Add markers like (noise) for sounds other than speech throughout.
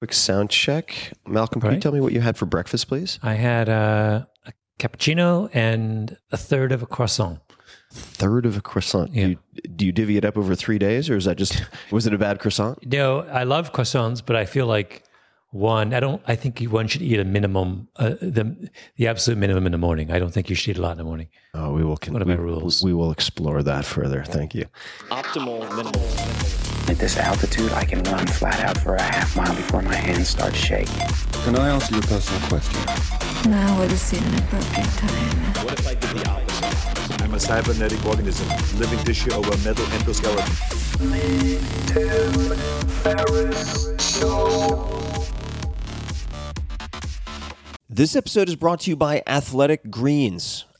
Quick sound check. Malcolm, can you tell me what you had for breakfast, please? I had uh, a cappuccino and a third of a croissant. Third of a croissant. Yeah. Do, you, do you divvy it up over three days, or is that just (laughs) was it a bad croissant? No, I love croissants, but I feel like one. I don't. I think one should eat a minimum, uh, the the absolute minimum in the morning. I don't think you should eat a lot in the morning. Oh, we will. Con- What are we, my rules? We will explore that further. Thank you. Optimal minimal. At this altitude, I can run flat out for a half mile before my hands start shaking. Can I ask you a personal question? Now would seem an appropriate time. What if I did the opposite? I'm a cybernetic organism, living tissue over a metal endoskeleton. This episode is brought to you by Athletic Greens.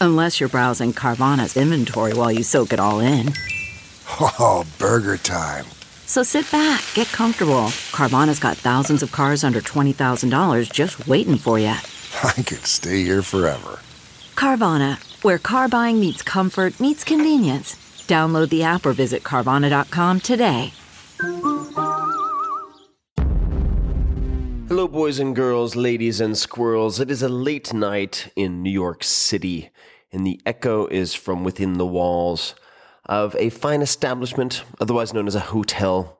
Unless you're browsing Carvana's inventory while you soak it all in. Oh, burger time. So sit back, get comfortable. Carvana's got thousands of cars under $20,000 just waiting for you. (laughs) I could stay here forever. Carvana, where car buying meets comfort, meets convenience. Download the app or visit Carvana.com today. Hello, boys and girls, ladies and squirrels. It is a late night in New York City, and the echo is from within the walls of a fine establishment, otherwise known as a hotel,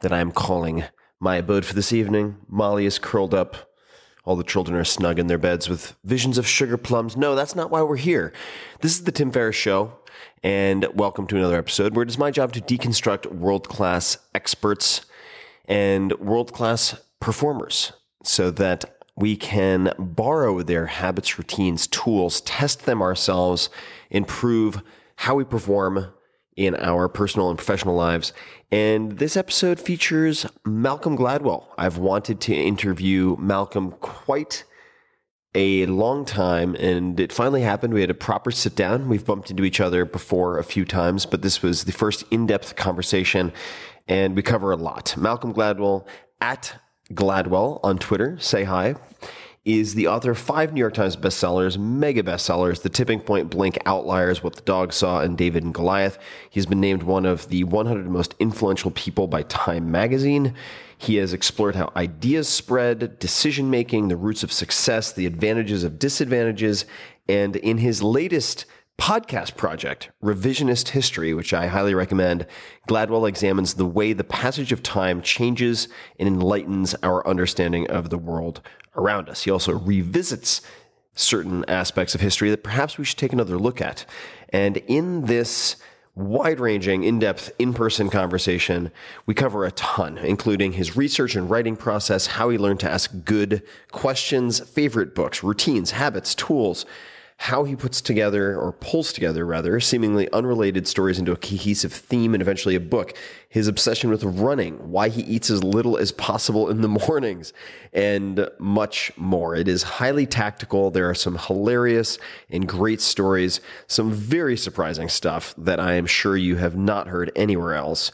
that I am calling my abode for this evening. Molly is curled up. All the children are snug in their beds with visions of sugar plums. No, that's not why we're here. This is the Tim Ferriss Show, and welcome to another episode where it is my job to deconstruct world class experts and world class performers so that we can borrow their habits, routines, tools, test them ourselves, improve how we perform in our personal and professional lives. And this episode features Malcolm Gladwell. I've wanted to interview Malcolm quite a long time and it finally happened. We had a proper sit down. We've bumped into each other before a few times, but this was the first in depth conversation and we cover a lot. Malcolm Gladwell at Gladwell on Twitter, say hi, is the author of five New York Times bestsellers, mega bestsellers, The Tipping Point, Blink, Outliers, What the Dog Saw, and David and Goliath. He's been named one of the 100 most influential people by Time magazine. He has explored how ideas spread, decision making, the roots of success, the advantages of disadvantages, and in his latest podcast project, Revisionist History, which I highly recommend, Gladwell examines the way the passage of time changes and enlightens our understanding of the world around us. He also revisits certain aspects of history that perhaps we should take another look at. And in this wide ranging, in depth, in person conversation, we cover a ton, including his research and writing process, how he learned to ask good questions, favorite books, routines, habits, tools, how he puts together or pulls together rather seemingly unrelated stories into a cohesive theme and eventually a book. His obsession with running why he eats as little as possible in the (laughs) mornings and much more. It is highly tactical. There are some hilarious and great stories some very surprising stuff that i am sure you have not heard anywhere else.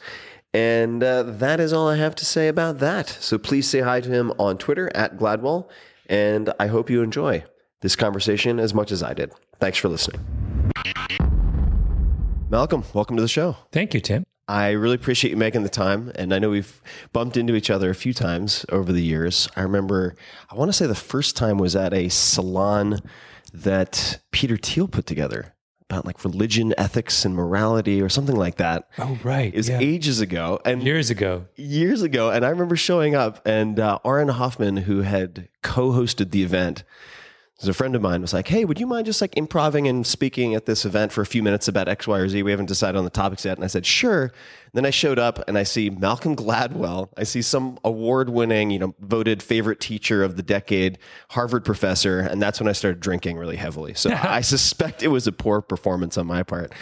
And uh, that is all i have to say about that. So please say hi to him on twitter at gladwell and i hope you enjoy this conversation as much as I did. Thanks for listening. Malcolm, welcome to the show. Thank you, Tim. I really appreciate you making the time. And I know we've bumped into each other a few times over the years. I remember, I want to say the first time was at a salon that Peter Thiel put together about like religion, ethics, and morality or something like that. Oh, right. It was yeah. ages ago. And Years ago. years ago. And I remember showing up, and uh, Aaron Hoffman, who had co hosted the event, was a friend of mine was like, "Hey, would you mind just like improving and speaking at this event for a few minutes about X, Y, or Z? We haven't decided on the topics yet." And I said, "Sure." And then I showed up and I see Malcolm Gladwell. I see some award-winning, you know, voted favorite teacher of the decade, Harvard professor, and that's when I started drinking really heavily. So I suspect it was a poor performance on my part.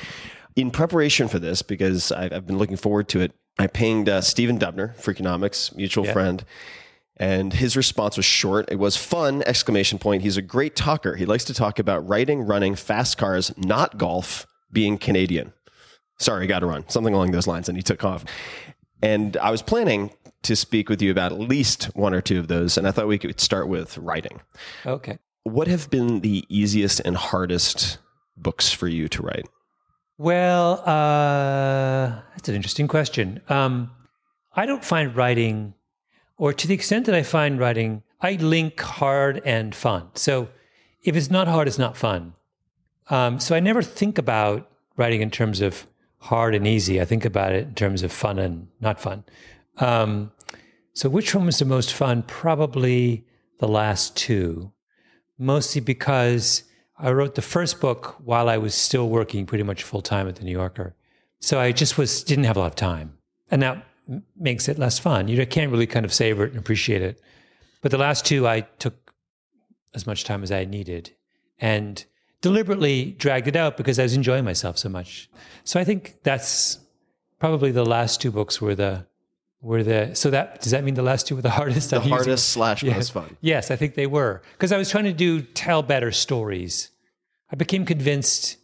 In preparation for this, because I've, I've been looking forward to it, I pinged uh, Stephen Dubner, Freakonomics, mutual Yeah. friend. And his response was short. It was fun! Exclamation point. He's a great talker. He likes to talk about writing, running, fast cars, not golf, being Canadian. Sorry, got to run. Something along those lines. And he took off. And I was planning to speak with you about at least one or two of those. And I thought we could start with writing. Okay. What have been the easiest and hardest books for you to write? Well, uh, that's an interesting question. Um, I don't find writing, or to the extent that I find writing, I link hard and fun. So if it's not hard, it's not fun. Um, so I never think about writing in terms of hard and easy. I think about it in terms of fun and not fun. Um, so which one was the most fun? Probably the last two, mostly because I wrote the first book while I was still working pretty much full time at the New Yorker. So I just was didn't have a lot of time, and m- makes it less fun. You can't really kind of savor it and appreciate it. But the last two, I took as much time as I needed, and deliberately dragged it out because I was enjoying myself so much. So I think that's probably the last two books were the were the so that does that mean the last two were the (laughs) hardest? The I'm using- hardest slash Yeah. most fun. Yes, I think they were because I was trying to do tell better stories. I became convinced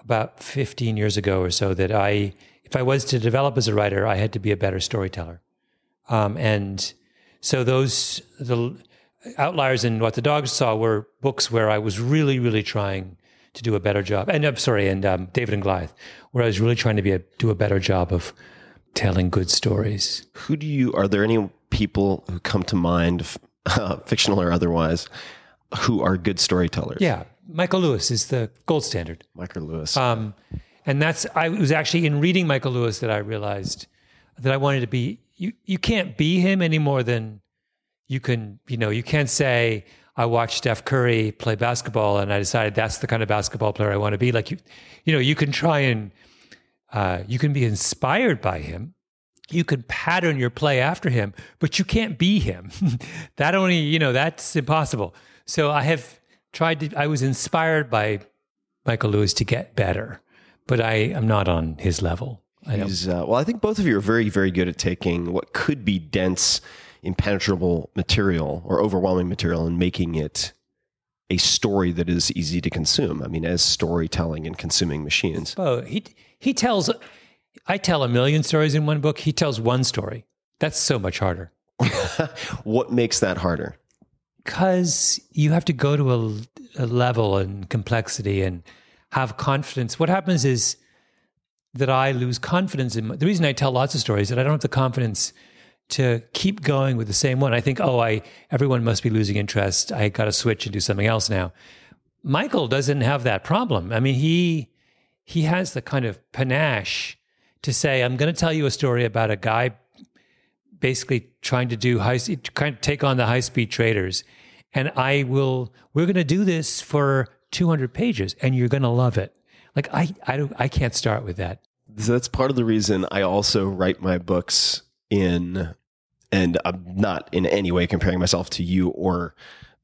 about 15 years ago or so that I, if I was to develop as a writer, I had to be a better storyteller. Um, and so those the outliers in what the dogs saw were books where I was really, really trying to do a better job. And I'm sorry, and um, David and Goliath, where I was really trying to be a, do a better job of telling good stories. Who do you, are there any people who come to mind, uh, fictional or otherwise, who are good storytellers? Yeah, Michael Lewis is the gold standard. Michael Lewis. Um, and that's I was actually in reading Michael Lewis that I realized that I wanted to be you you can't be him any more than you can you know you can't say I watched Steph Curry play basketball and I decided that's the kind of basketball player I want to be. Like you you know you can try and uh, you can be inspired by him. You can pattern your play after him but you can't be him. (laughs) That only you know that's impossible. So I have tried to I was inspired by Michael Lewis to get better, but I am not on his level. He's, uh, well, I think both of you are very, very good at taking what could be dense, impenetrable material or overwhelming material and making it a story that is easy to consume. I mean, as storytelling and consuming machines. Oh, he he tells. I tell a million stories in one book. He tells one story. That's so much harder (laughs) What makes that harder? because you have to go to a, a level and complexity and have confidence. What happens is that I lose confidence in my, the reason I tell lots of stories that I don't have the confidence to keep going with the same one. I think, oh, I everyone must be losing interest. I got to switch and do something else now. Michael doesn't have that problem. I mean, he he has the kind of panache to say, I'm going to tell you a story about a guy basically trying to do high, trying to take on the high speed traders, and I will. We're going to do this for 200 pages, and you're going to love it. Like I, I don't, I can't start with that. So that's part of the reason I also write my books in, and I'm not in any way comparing myself to you or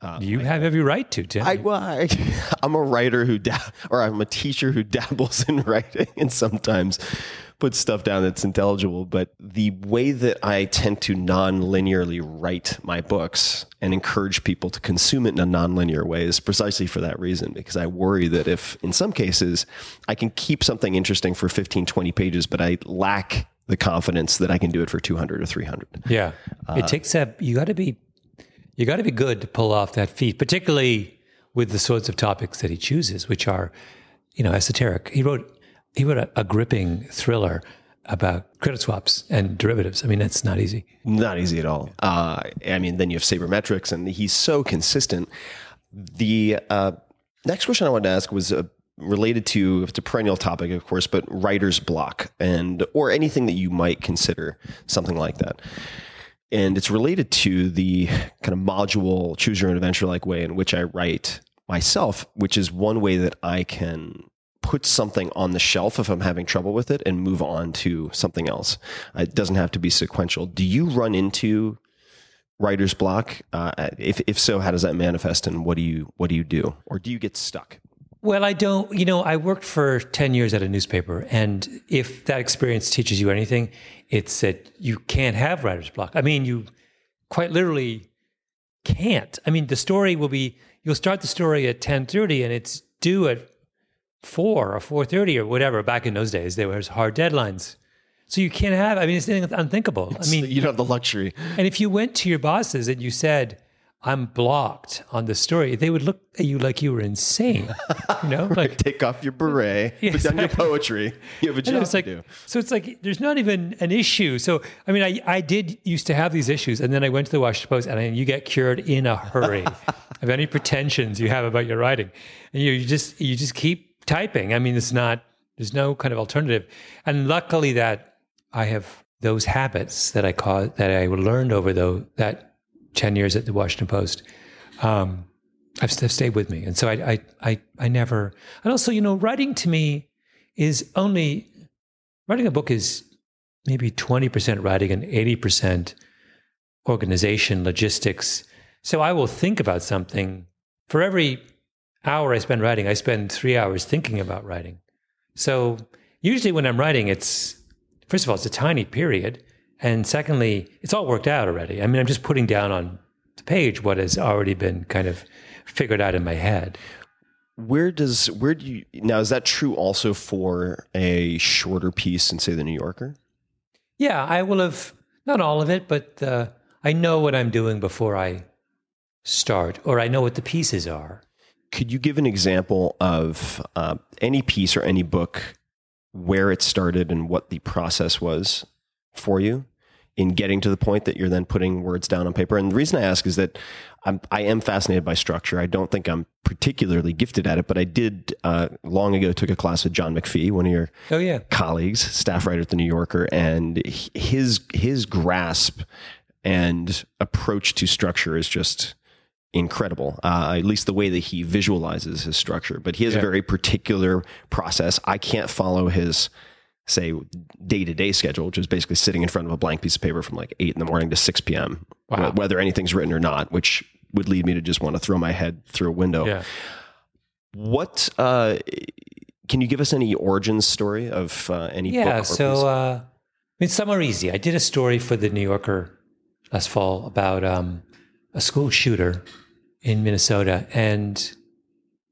uh, you have every right to, Tim. I, well, I, (laughs) I'm a writer who, da- or I'm a teacher who (laughs) dabbles in writing and sometimes puts stuff down that's intelligible. But the way that I tend to non-linearly write my books and encourage people to consume it in a non-linear way is precisely for that reason, because I worry that if in some cases I can keep something interesting for 15, 20 pages, but I lack the confidence that I can do it for 200 or 300. Yeah, Uh, it takes that, You got to be, you got to be good to pull off that feat, particularly with the sorts of topics that he chooses, which are, you know, esoteric. He wrote, he wrote a, a gripping thriller about credit swaps and derivatives. I mean, that's not easy. Not easy at all. Uh, I mean, then you have sabermetrics, and he's so consistent. The uh, next question I wanted to ask was uh, related to it's a perennial topic, of course, but writer's block and or anything that you might consider something like that. And it's related to the kind of module choose your own adventure like way in which I write myself, which is one way that I can put something on the shelf if I'm having trouble with it and move on to something else. It doesn't have to be sequential. Do you run into writer's block? Uh, if if so, how does that manifest, and what do you what do you do, or do you get stuck? Well, I don't, you know, I worked for 10 years at a newspaper. And if that experience teaches you anything, it's that you can't have writer's block. I mean, you quite literally can't. I mean, the story will be, you'll start the story at 1030 and it's due at 4 or 4.30 or whatever. Back in those days, there was hard deadlines. So you can't have, I mean, it's unthinkable. I mean, you don't have the luxury. and if you went to your bosses and you said, I'm blocked on the story, they would look at you like you were insane. (laughs) You know, like Take off your beret, (laughs) Yes, put down your poetry. You have a job it's like, to do. so it's like there's not even an issue. So I mean, I I did used to have these issues, and then I went to the Washington Post, and I, you get cured in a hurry (laughs) of any pretensions you have about your writing, and you, you just you just keep typing. I mean, it's not there's no kind of alternative, and luckily that I have those habits that I caught that I learned over though that ten years at the Washington Post. Um, I've, stayed with me, and so I, I I I never. And also, you know, writing to me is only writing a book is maybe 20% writing and 80% organization, logistics. So I will think about something. For every hour I spend writing, I spend three hours thinking about writing. So usually when I'm writing, it's, first of all, it's a tiny period. And secondly, it's all worked out already. I mean, I'm just putting down on the page what has already been kind of figured out in my head. Where does where do you now? Is that true also for a shorter piece in say the New Yorker? Yeah, I will have not all of it, but uh, I know what I'm doing before I start, or I know what the pieces are. Could you give an example of uh, any piece or any book where it started and what the process was for you in getting to the point that you're then putting words down on paper? And the reason I ask is that I'm, I am fascinated by structure. I don't think I'm particularly gifted at it, but I did uh, long ago took a class with John McPhee, one of your Oh yeah, colleagues, staff writer at the New Yorker, and his his grasp and approach to structure is just incredible. Uh, at least the way that he visualizes his structure, but he has a very particular process. I can't follow his say day to day schedule, which is basically sitting in front of a blank piece of paper from like eight in the morning to six p.m. Wow. Whether anything's written or not, which would lead me to just want to throw my head through a window. yeah. What uh, can you give us any origin story of uh, any book? Yeah. So, uh, I mean, some are easy. I did a story for the New Yorker last fall about um, a school shooter in Minnesota, and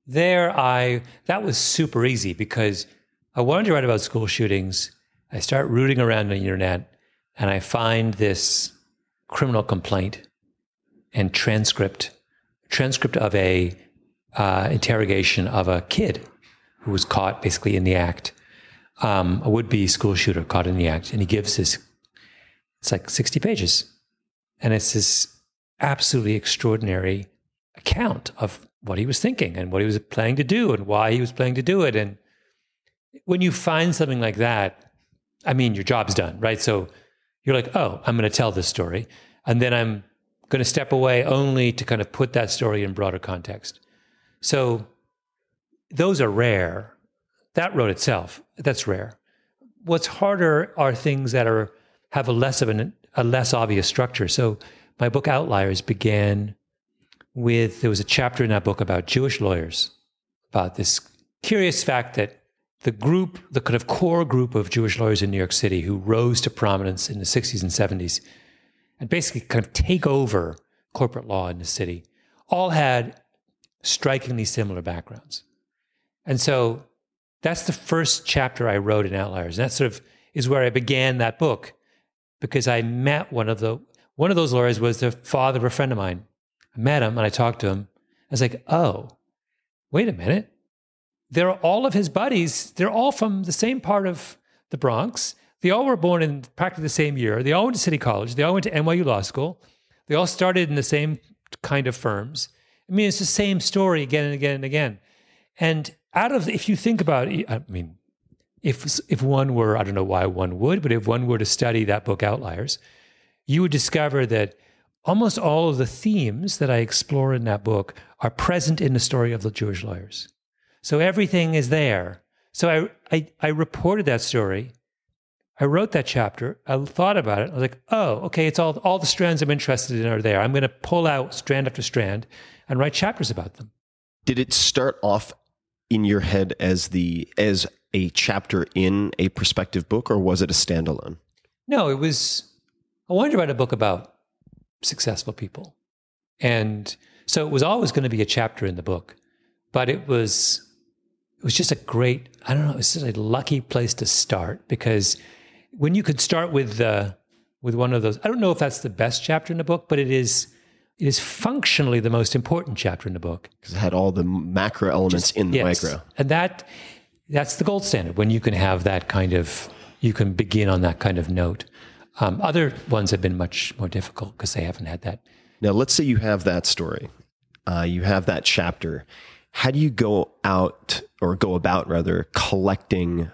there I that was super easy because I wanted to write about school shootings. I start rooting around on the internet, and I find this criminal complaint and transcript transcript of a uh, interrogation of a kid who was caught basically in the act um, a would-be school shooter caught in the act, and he gives this. It's like sixty pages, and it's this absolutely extraordinary account of what he was thinking and what he was planning to do and why he was planning to do it. And when you find something like that, I mean, your job's done, right? So you're like, oh, I'm going to tell this story, and then I'm going to step away only to kind of put that story in broader context. So those are rare that wrote itself. That's rare. What's harder are things that are have a less of an a less obvious structure. So my book Outliers began with there was a chapter in that book about Jewish lawyers, about this curious fact that the group, the kind of core group of Jewish lawyers in New York City who rose to prominence in the 60s and 70s and basically kind of take over corporate law in the city, all had strikingly similar backgrounds. And so that's the first chapter I wrote in Outliers. And that sort of is where I began that book because I met one of the one of those lawyers was the father of a friend of mine. I met him and I talked to him. I was like, oh, wait a minute. They're all of his buddies, they're all from the same part of the Bronx. They all were born in practically the same year. They all went to City College. They all went to NYU Law School. They all started in the same kind of firms. I mean, it's the same story again and again and again. And out of, if you think about it, I mean, if if one were, I don't know why one would, but if one were to study that book, Outliers, you would discover that almost all of the themes that I explore in that book are present in the story of the Jewish lawyers. So everything is there. So I, I, I reported that story. I wrote that chapter. I thought about it. I was like, oh, okay, it's all, all the strands I'm interested in are there. I'm going to pull out strand after strand and write chapters about them. Did it start off in your head as the as a chapter in a perspective book, or was it a standalone? No, it was. I wanted to write a book about successful people, and so it was always going to be a chapter in the book. But it was, it was just a great. I don't know. It was just a lucky place to start because when you could start with uh, with one of those. I don't know if that's the best chapter in the book, but it is. It is functionally the most important chapter in the book. Because it had all the macro elements in the Yes. micro. And that that's the gold standard when you can have that kind of you can begin on that kind of note. Um, other ones have been much more difficult because they haven't had that. Now, let's say you have that story, uh, you have that chapter. How do you go out or go about rather collecting?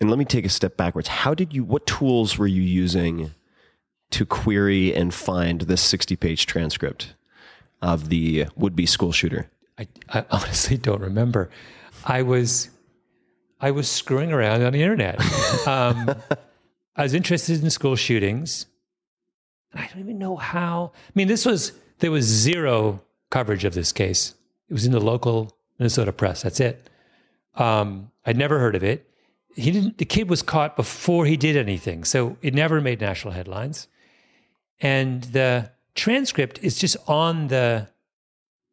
And let me take a step backwards. How did you? What tools were you using to query and find this sixty-page transcript of the would-be school shooter? I, I honestly don't remember. I was I was screwing around on the internet. Um, (laughs) I was interested in school shootings. And I don't even know how. I mean, this was there was zero coverage of this case. It was in the local Minnesota press. That's it. Um, I'd never heard of it. He didn't. The kid was caught before he did anything, so it never made national headlines. And the transcript is just on the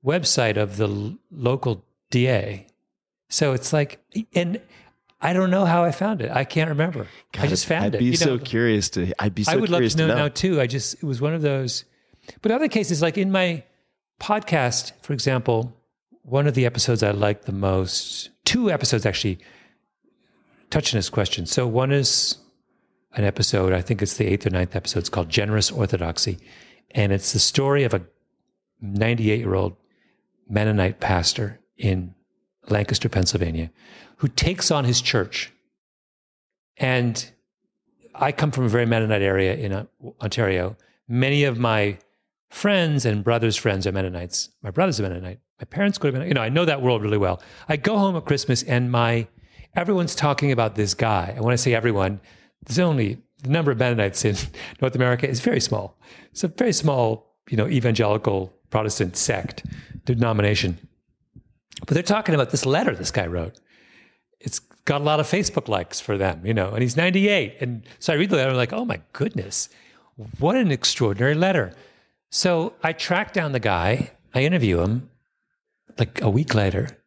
website of the l- local DA. So it's like, and I don't know how I found it. I can't remember. I just found it. I'd be you so know. curious to. I'd be so I would love curious to know, now too. I just it was one of those. But other cases, like in my podcast, for example, one of the episodes I liked the most, two episodes actually, touch on this question. So one is an episode, I think it's the eighth or ninth episode. It's called Generous Orthodoxy, and it's the story of a 98 year old Mennonite pastor in Lancaster, Pennsylvania, who takes on his church. And I come from a very Mennonite area in uh, Ontario. Many of my friends and brothers' friends are Mennonites. My brother's a Mennonite. My parents go to Mennonite. You know, I know that world really well. I go home at Christmas and my everyone's talking about this guy. And when I say everyone, there's only the number of Mennonites in (laughs) North America is very small. It's a very small, you know, evangelical Protestant sect denomination. But they're talking about this letter this guy wrote. It's got a lot of Facebook likes for them, you know, and he's 98. And so I read the letter, I'm like, oh my goodness, what an extraordinary letter. So I track down the guy, I interview him like a week later,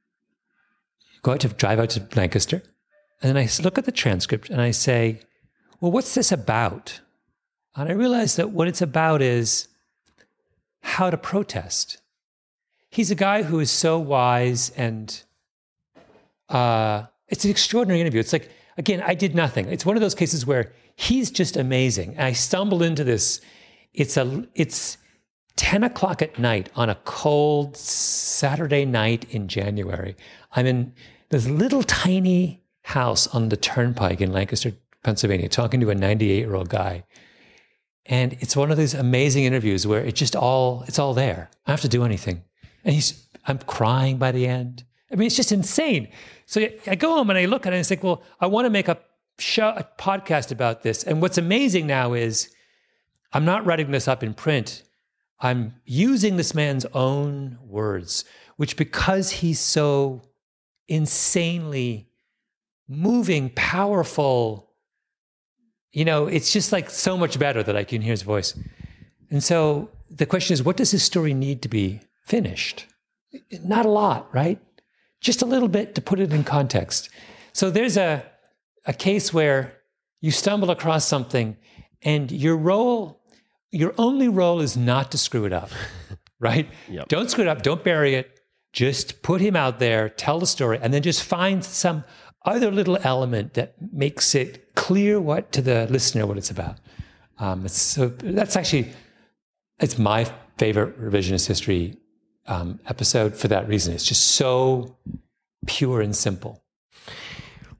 go out to drive out to Lancaster, and then I look at the transcript and I say, well, what's this about? And I realize that what it's about is how to protest. He's a guy who is so wise and uh, it's an extraordinary interview. It's like, again, I did nothing. It's one of those cases where he's just amazing. And I stumbled into this. It's a it's 10 o'clock at night on a cold Saturday night in January. I'm in this little tiny house on the turnpike in Lancaster, Pennsylvania, talking to a 98 year old guy. And it's one of these amazing interviews where it just all it's all there. I don't have to do anything. And he's I'm crying by the end. I mean, it's just insane. So I go home and I look at it and I think, well, I want to make a show, a podcast about this. And what's amazing now is I'm not writing this up in print. I'm using this man's own words, which because he's so insanely moving, powerful, you know, it's just like so much better that I can hear his voice. And so the question is, what does his story need to be finished? Not a lot, right? Just a little bit to put it in context. So there's a, a case where you stumble across something and your role, your only role is not to screw it up, (laughs) right? Yep. Don't screw it up. Don't bury it. Just put him out there, tell the story, and then just find some other little element that makes it clear what to the listener what it's about. Um, it's, so that's actually it's my favorite revisionist history um, episode for that reason. It's just so pure and simple.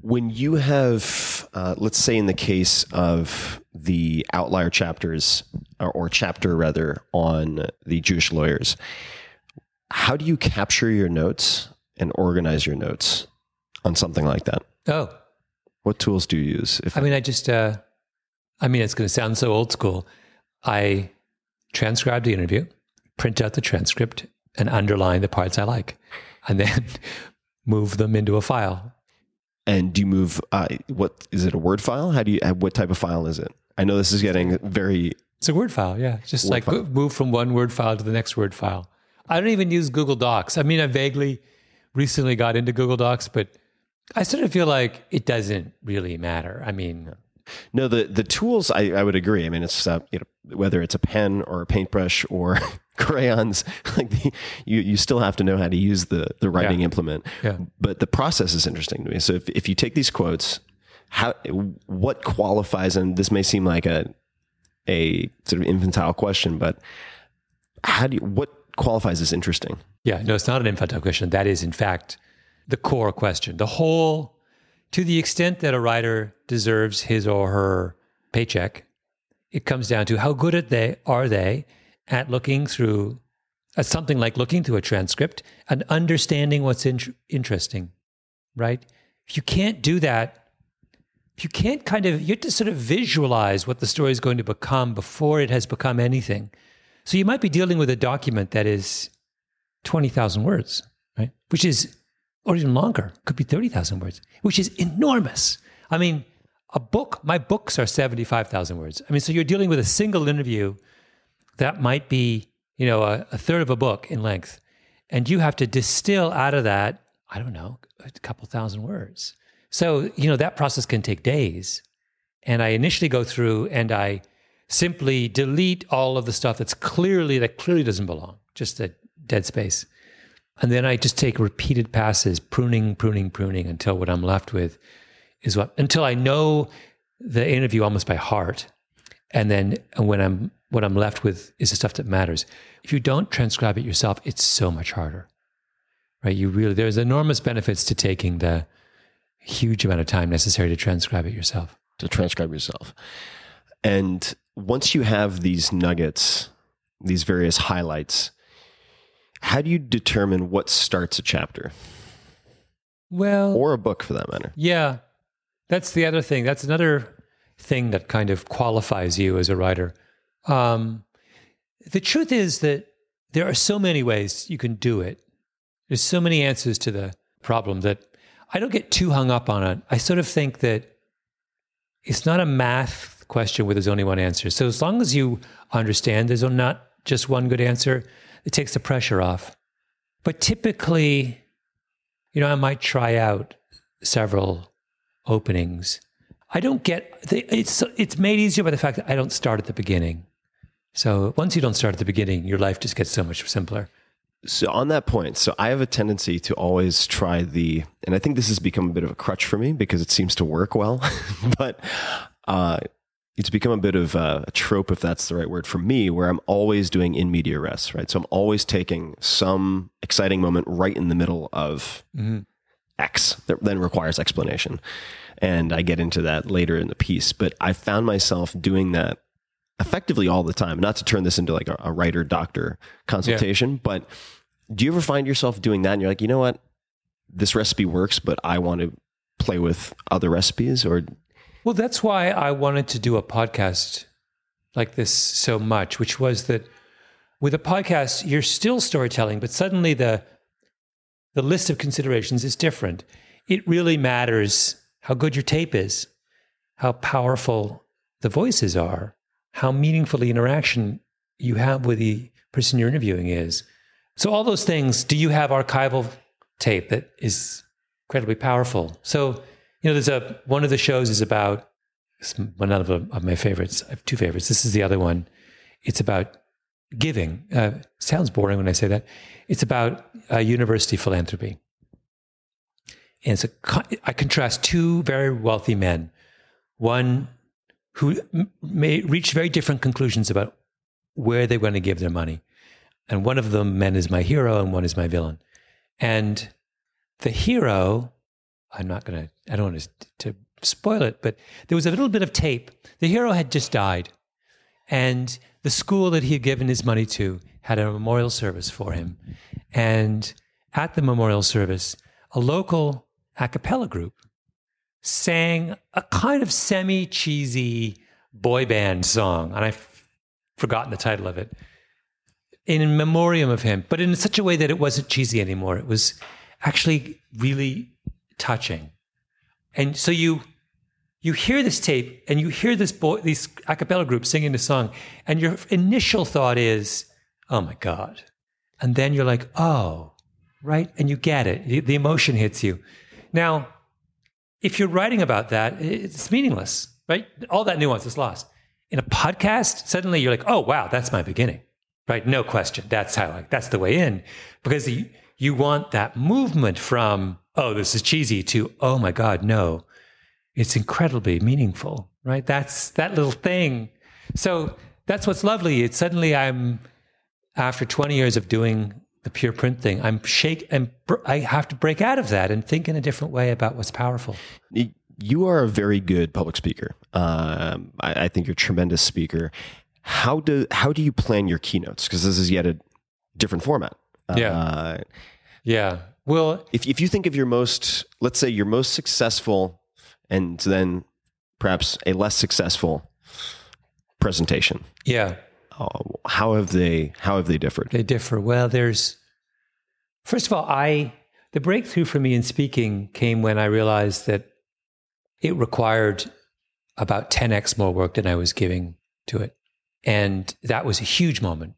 When you have, uh, let's say, in the case of the outlier chapters, or, or chapter rather, on the Jewish lawyers, how do you capture your notes and organize your notes on something like that? Oh, What tools do you use? If I mean, I just, uh, I mean, it's going to sound so old school. I transcribe the interview, print out the transcript, and underline the parts I like, and then (laughs) move them into a file. and do you move? Uh, what is it? A Word file? How do you? uh, What type of file is it? I know this is getting very. It's a Word file, yeah. Just like file. move from one Word file to the next Word file. I don't even use Google Docs. I mean, I vaguely recently got into Google Docs, but I sort of feel like it doesn't really matter. I mean, No, the the tools. I, I would agree. I mean, it's uh, you know whether it's a pen or a paintbrush or (laughs) crayons. (laughs) Like the, you you still have to know how to use the the writing Yeah. implement. Yeah. But the process is interesting to me. So if if you take these quotes, how what qualifies? And this may seem like a a sort of infantile question, but how do you, what qualifies as interesting? Yeah, no, it's not an infantile question. That is, in fact, the core question. The whole, to the extent that a writer deserves his or her paycheck, it comes down to how good at they are they at looking through something like looking through a transcript and understanding what's in, interesting, right? If you can't do that, if you can't kind of, you have to sort of visualize what the story is going to become before it has become anything. So you might be dealing with a document that is 20,000 words, right? Which is, or even longer, could be 30,000 words, which is enormous. I mean, a book, my books are 75,000 words. I mean, so you're dealing with a single interview that might be, you know, a, a third of a book in length. And you have to distill out of that, I don't know, a couple thousand words. So, you know, that process can take days. And I initially go through and I simply delete all of the stuff that's clearly, that clearly doesn't belong, just a dead space. And then I just take repeated passes, pruning, pruning, pruning until what I'm left with is what, until I know the interview almost by heart. And then when I'm, what I'm left with is the stuff that matters. If you don't transcribe it yourself, it's so much harder, right? You really, there's enormous benefits to taking the huge amount of time necessary to transcribe it yourself. to transcribe yourself. And once you have these nuggets, these various highlights, how do you determine what starts a chapter Well, or a book for that matter? Yeah, that's the other thing. That's another thing that kind of qualifies you as a writer. Um, the truth is that there are so many ways you can do it. There's so many answers to the problem that I don't get too hung up on it. I sort of think that it's not a math question where there's only one answer. So as long as you understand there's not just one good answer, it takes the pressure off. But typically, you know, I might try out several openings. I don't get the, it's it's made easier by the fact that I don't start at the beginning. So once you don't start at the beginning, your life just gets so much simpler. So on that point, so I have a tendency to always try the, and I think this has become a bit of a crutch for me because it seems to work well, (laughs) but uh, it's become a bit of a, a trope, if that's the right word for me, where I'm always doing in media res, right? So I'm always taking some exciting moment right in the middle of X that then requires explanation. And I get into that later in the piece, but I found myself doing that effectively all the time. Not to turn this into like a, a writer doctor consultation, but do you ever find yourself doing that and you're like, you know what? This recipe works, but I want to play with other recipes or Well, that's why I wanted to do a podcast like this so much, which was that With a podcast, you're still storytelling, but suddenly the the list of considerations is different. It really matters how good your tape is, how powerful the voices are, how meaningful the interaction you have with the person you're interviewing is. So all those things, do you have archival tape that is incredibly powerful? So, you know, there's a one of the shows is about one of, of my favorites. I have two favorites. This is the other one. It's about giving. Uh, sounds boring when I say that. It's about uh, university philanthropy. And it's a, I contrast two very wealthy men, one who may reach very different conclusions about where they're going to give their money. And one of them men is my hero and one is my villain. And the hero, I'm not going to, I don't want to, to spoil it, but there was a little bit of tape. The hero had just died. And the school that he had given his money to had a memorial service for him. And at the memorial service, a local a cappella group sang a kind of semi cheesy boy band song. And I've forgotten the title of it in memoriam of him, but in such a way that it wasn't cheesy anymore. It was actually really touching. And so you you hear this tape and you hear this boy, these a cappella group singing the song, and your initial thought is, "Oh my god," and then you're like, "Oh, right," and you get it. The emotion hits you. Now, if you're writing about that, it's meaningless, right? All that nuance is lost. In a podcast, suddenly you're like, "Oh wow, that's my beginning," right? No question. That's how. Like, that's the way in, because you, you want that movement from, "Oh, this is cheesy," to, "Oh my god, no." it's incredibly meaningful, right? That's that little thing. So that's what's lovely. It's suddenly I'm after 20 years of doing the pure print thing, I'm shake and br- I have to break out of that and think in a different way about what's powerful. You are a very good public speaker. Um, I, I think you're a tremendous speaker. How do how do you plan your keynotes? Because this is yet a different format. Yeah. Uh, Yeah. Well, if if you think of your most, let's say your most successful, and then perhaps a less successful presentation, yeah, how have they how have they differed? they differ. Well, there's first of all, I the breakthrough for me in speaking came when I realized that it required about 10x more work than I was giving to it. And that was a huge moment.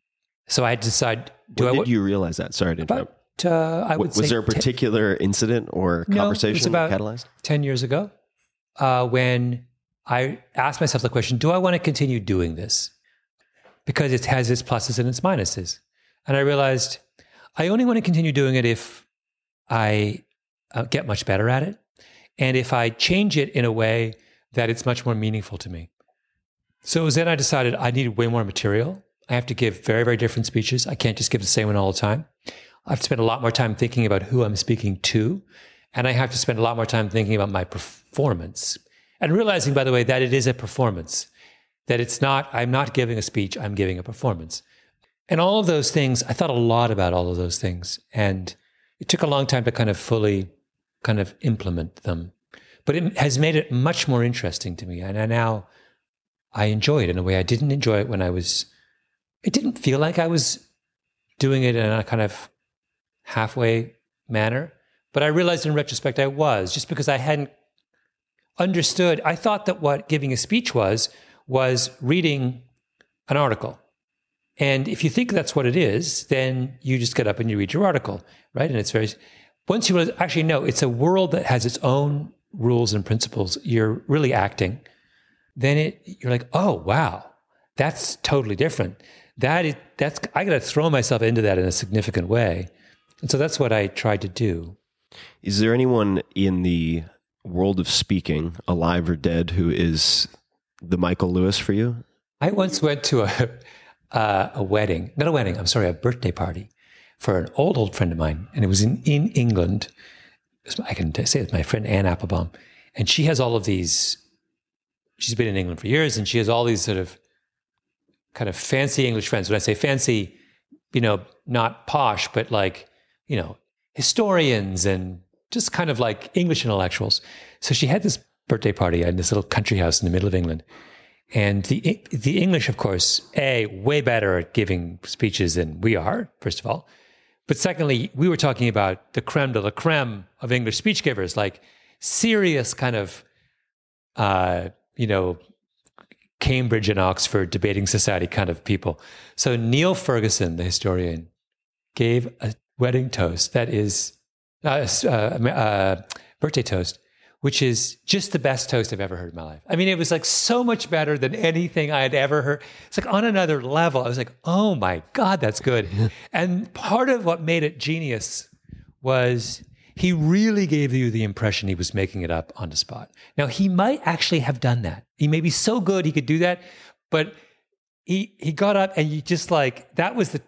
So I had to decide do when I did you realize that? Sorry to interrupt. uh, I would was there a particular incident or No, conversation about- that catalyzed? 10 years ago uh, when I asked myself the question do I want to continue doing this? Because it has its pluses and its minuses. And I realized I only want to continue doing it if I uh, get much better at it and if I change it in a way that it's much more meaningful to me. So then I decided I needed way more material. I have to give very, very different speeches. I can't just give the same one all the time. I have spent a lot more time thinking about who I'm speaking to. And I have to spend a lot more time thinking about my performance and realizing, by the way, that it is a performance, that it's not, I'm not giving a speech, I'm giving a performance. And all of those things, I thought a lot about all of those things. And it took a long time to kind of fully kind of implement them. But it has made it much more interesting to me. And I now, I enjoy it in a way I didn't enjoy it when I was, it didn't feel like I was doing it in a kind of halfway manner. But I realized in retrospect I was, just because I hadn't understood. I thought that what giving a speech was, was reading an article. And if you think that's what it is, then you just get up and you read your article, right? And it's very, once you realize, actually, no, it's a world that has its own rules and principles. You're really acting. Then it, you're like, oh, wow, that's totally different. That is, that's, I got to throw myself into that in a significant way. And so that's what I tried to do. Is there anyone in the world of speaking, alive or dead, who is the Michael Lewis for you? I once went to a (laughs) uh, a wedding, not a wedding. I'm sorry, a birthday party for an old old friend of mine, and it was in in England. I can say it's my friend Anne Applebaum, and she has all of these. She's been in England for years, and she has all these sort of kind of fancy English friends. When I say fancy, you know, not posh, but like you know, historians and just kind of like English intellectuals. So she had this birthday party in this little country house in the middle of England. And the the English, of course, a way better at giving speeches than we are. First of all, but secondly, we were talking about the creme de la creme of English speech givers, like serious kind of, uh, you know, Cambridge and Oxford debating society kind of people. So Neil Ferguson, the historian, gave a wedding toast that is uh, uh, uh, birthday toast, which is just the best toast I've ever heard in my life. I mean, it was like so much better than anything I had ever heard. It's like on another level. I was like, oh my God, that's good. (laughs) and part of what made it genius was he really gave you the impression he was making it up on the spot. Now, he might actually have done that. He may be so good he could do that, but he he got up and you just like that was the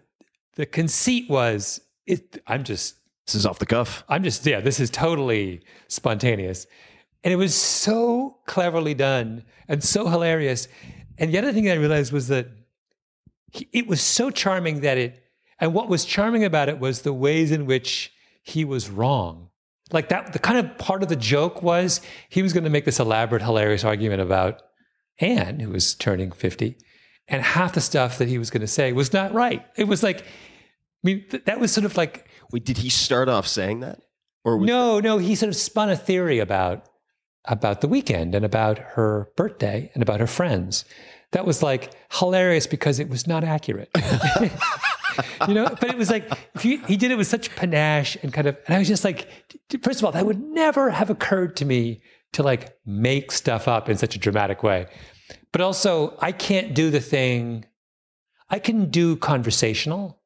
the conceit was it I'm just This is off the cuff. I'm just, yeah, this is totally spontaneous. And it was so cleverly done and so hilarious. And the other thing I realized was that he, it was so charming that it, and what was charming about it was the ways in which he was wrong. Like that, the kind of part of the joke was he was going to make this elaborate, hilarious argument about Anne, who was turning 50. And half the stuff that he was going to say was not right. It was like, I mean, th- that was sort of like, Wait, did he start off saying that? Or was no, no, he sort of spun a theory about about the weekend and about her birthday and about her friends. That was like hilarious because it was not accurate. (laughs) you know, but it was like you, he did it with such panache and kind of, and I was just like, first of all, that would never have occurred to me to like make stuff up in such a dramatic way. But also, I can't do the thing. I can do conversational,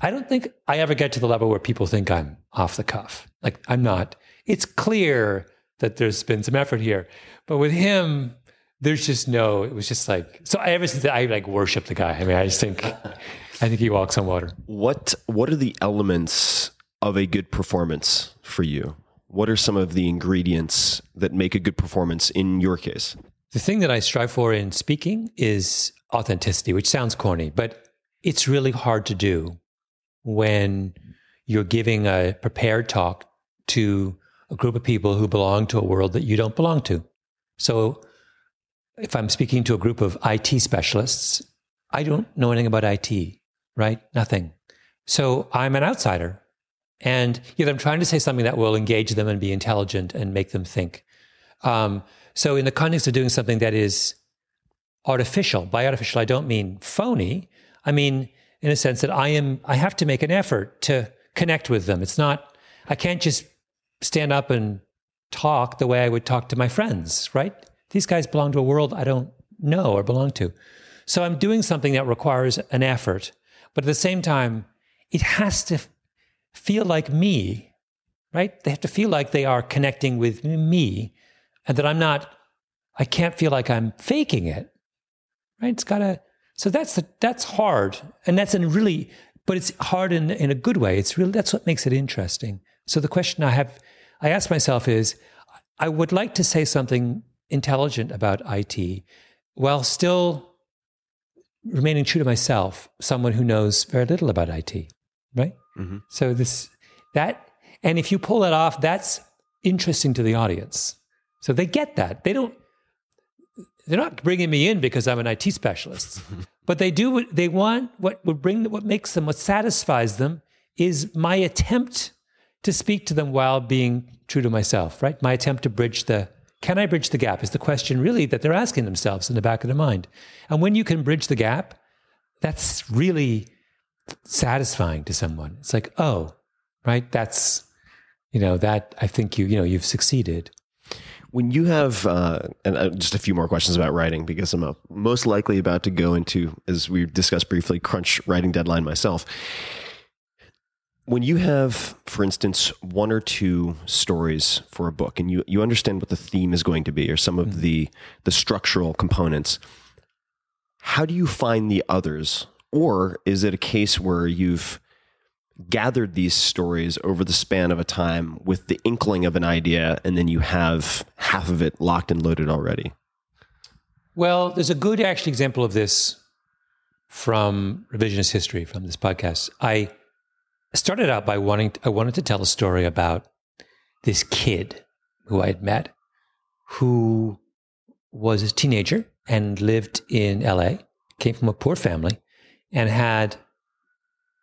I don't think I ever get to the level where people think I'm off the cuff. Like I'm not. It's clear that there's been some effort here, but with him, there's just no. It was just like so. I, ever since I like worship the guy. I mean, I just think, I think he walks on water. What What are the elements of a good performance for you? What are some of the ingredients that make a good performance in your case? The thing that I strive for in speaking is authenticity, which sounds corny, but it's really hard to do when you're giving a prepared talk to a group of people who belong to a world that you don't belong to. So if I'm speaking to a group of IT specialists, I don't know anything about IT, right? Nothing. So I'm an outsider. And yet I'm trying to say something that will engage them and be intelligent and make them think. Um, so in the context of doing something that is artificial, by artificial, I don't mean phony. I mean, in a sense that I am, I have to make an effort to connect with them. It's not, I can't just stand up and talk the way I would talk to my friends, right? These guys belong to a world I don't know or belong to. So I'm doing something that requires an effort, but at the same time, it has to feel like me, right? They have to feel like they are connecting with me and that I'm not, I can't feel like I'm faking it, right? It's got to, so that's the, that's hard, and that's in really, but it's hard in in a good way. It's really that's what makes it interesting. So the question I have, I ask myself is, I would like to say something intelligent about IT, while still remaining true to myself, someone who knows very little about IT, right? Mhm. So this that, and if you pull that off, that's interesting to the audience. So they get that. They don't they're not bringing me in because I'm an IT specialist, (laughs) but they do. what- They want what would bring what makes them, what satisfies them, is my attempt to speak to them while being true to myself. Right, my attempt to bridge the. Can I bridge the gap? Is the question really that they're asking themselves in the back of their mind. And when you can bridge the gap, that's really satisfying to someone. It's like, oh, right, that's you know that I think you you know you've succeeded. When you have, uh, and uh, just a few more questions about writing, because I'm uh, most likely about to go into, as we discussed briefly, crunch writing deadline myself. When you have, for instance, one or two stories for a book, and you, you understand what the theme is going to be, or some of mm-hmm. the the structural components, how do you find the others? Or is it a case where you've gathered these stories over the span of a time with the inkling of an idea, and then you have half of it locked and loaded already. Well, there's a good actual example of this from revisionist history from this podcast. I started out by wanting I wanted to tell a story about this kid who I had met who was a teenager and lived in LA, came from a poor family, and had,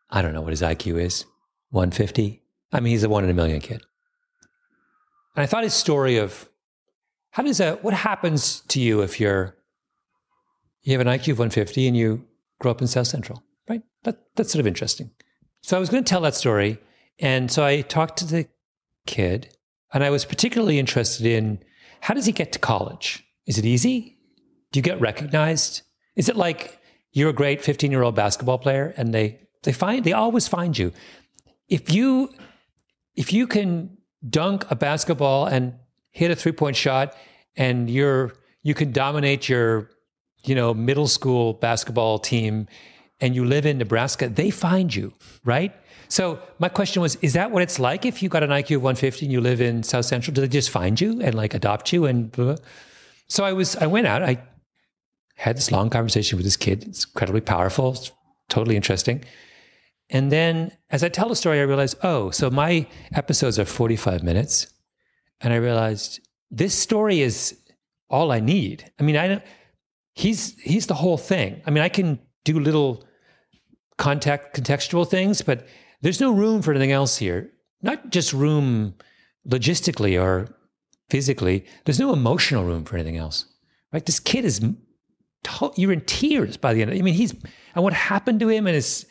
I don't know what his IQ is, 150. I mean, he's a one in a million kid. And I thought his story of how does that, what happens to you if you're, you have an IQ of 150 and you grow up in South Central, right? That, that's sort of interesting. So I was going to tell that story. And so I talked to the kid and I was particularly interested in how does he get to college? Is it easy? Do you get recognized? Is it like you're a great 15 year old basketball player and they, they find, they always find you. If you, if you can dunk a basketball and hit a three point shot and you're, you can dominate your, you know, middle school basketball team and you live in Nebraska, they find you, right? So my question was, is that what it's like if you got an IQ of 150 and you live in South Central? Do they just find you and like adopt you? And blah, so I was, I went out, I had this long conversation with this kid. It's incredibly powerful, it's totally interesting. And then as I tell the story, I realized, oh, so my episodes are 45 minutes. And I realized this story is all I need. I mean, I don't, he's, he's the whole thing. I mean, I can do little contact contextual things, but there's no room for anything else here. Not just room logistically or physically. There's no emotional room for anything else. Right? This kid is you're in tears by the end. I mean, he's and what happened to him and his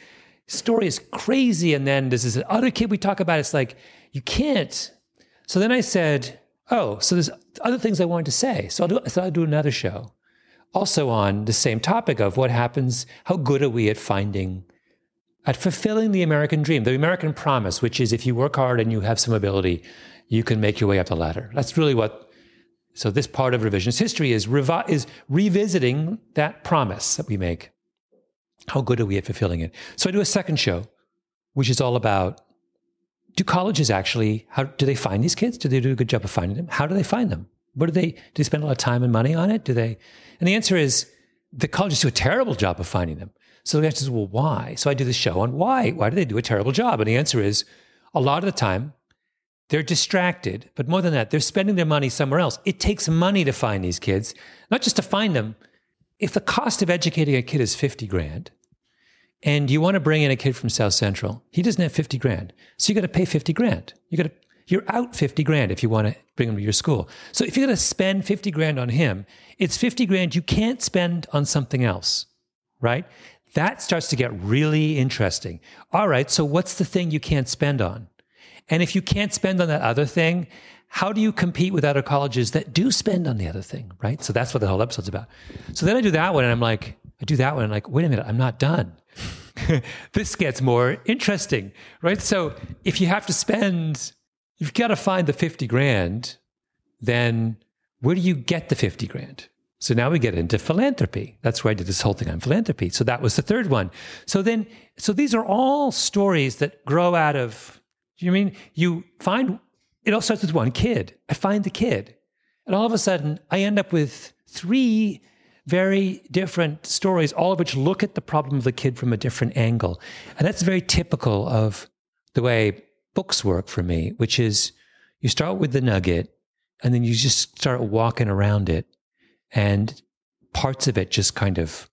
story is crazy. And then there's this other kid we talk about. It's like you can't. So then I said, "Oh, so there's other things I wanted to say." So I'll do. So I'll do another show, also on the same topic of what happens. How good are we at finding, at fulfilling the American dream, the American promise, which is if you work hard and you have some ability, you can make your way up the ladder. That's really what so this part of revisionist history is, revi- is revisiting that promise that we make. How good are we at fulfilling it? So I do a second show, which is all about do colleges actually how do they find these kids? Do they do a good job of finding them? How do they find them? What do they do they spend a lot of time and money on it? Do they and the answer is the colleges do a terrible job of finding them. So the answer is, well, why? So I do the show on why. Why do they do a terrible job? And the answer is a lot of the time they're distracted, but more than that, they're spending their money somewhere else. It takes money to find these kids, not just to find them. If the cost of educating a kid is 50 grand, and you want to bring in a kid from South Central, he doesn't have 50 grand. So you got to pay 50 grand. You got to, you're out 50 grand if you want to bring him to your school. So if you're going to spend 50 grand on him, it's 50 grand you can't spend on something else, right? That starts to get really interesting. All right, so what's the thing you can't spend on? And if you can't spend on that other thing, how do you compete with other colleges that do spend on the other thing, right? So that's what the whole episode's about. So then I do that one and I'm like, I do that one and I'm like, wait a minute, I'm not done. (laughs) this gets more interesting, right? So if you have to spend, you've got to find the 50 grand, then where do you get the 50 grand? So now we get into philanthropy. That's where I did this whole thing on philanthropy. So that was the third one. So then, so these are all stories that grow out of you mean you find it all starts with one kid? I find the kid. And all of a sudden, I end up with three very different stories, all of which look at the problem of the kid from a different angle. And that's very typical of the way books work for me, which is you start with the nugget and then you just start walking around it. And parts of it just kind of,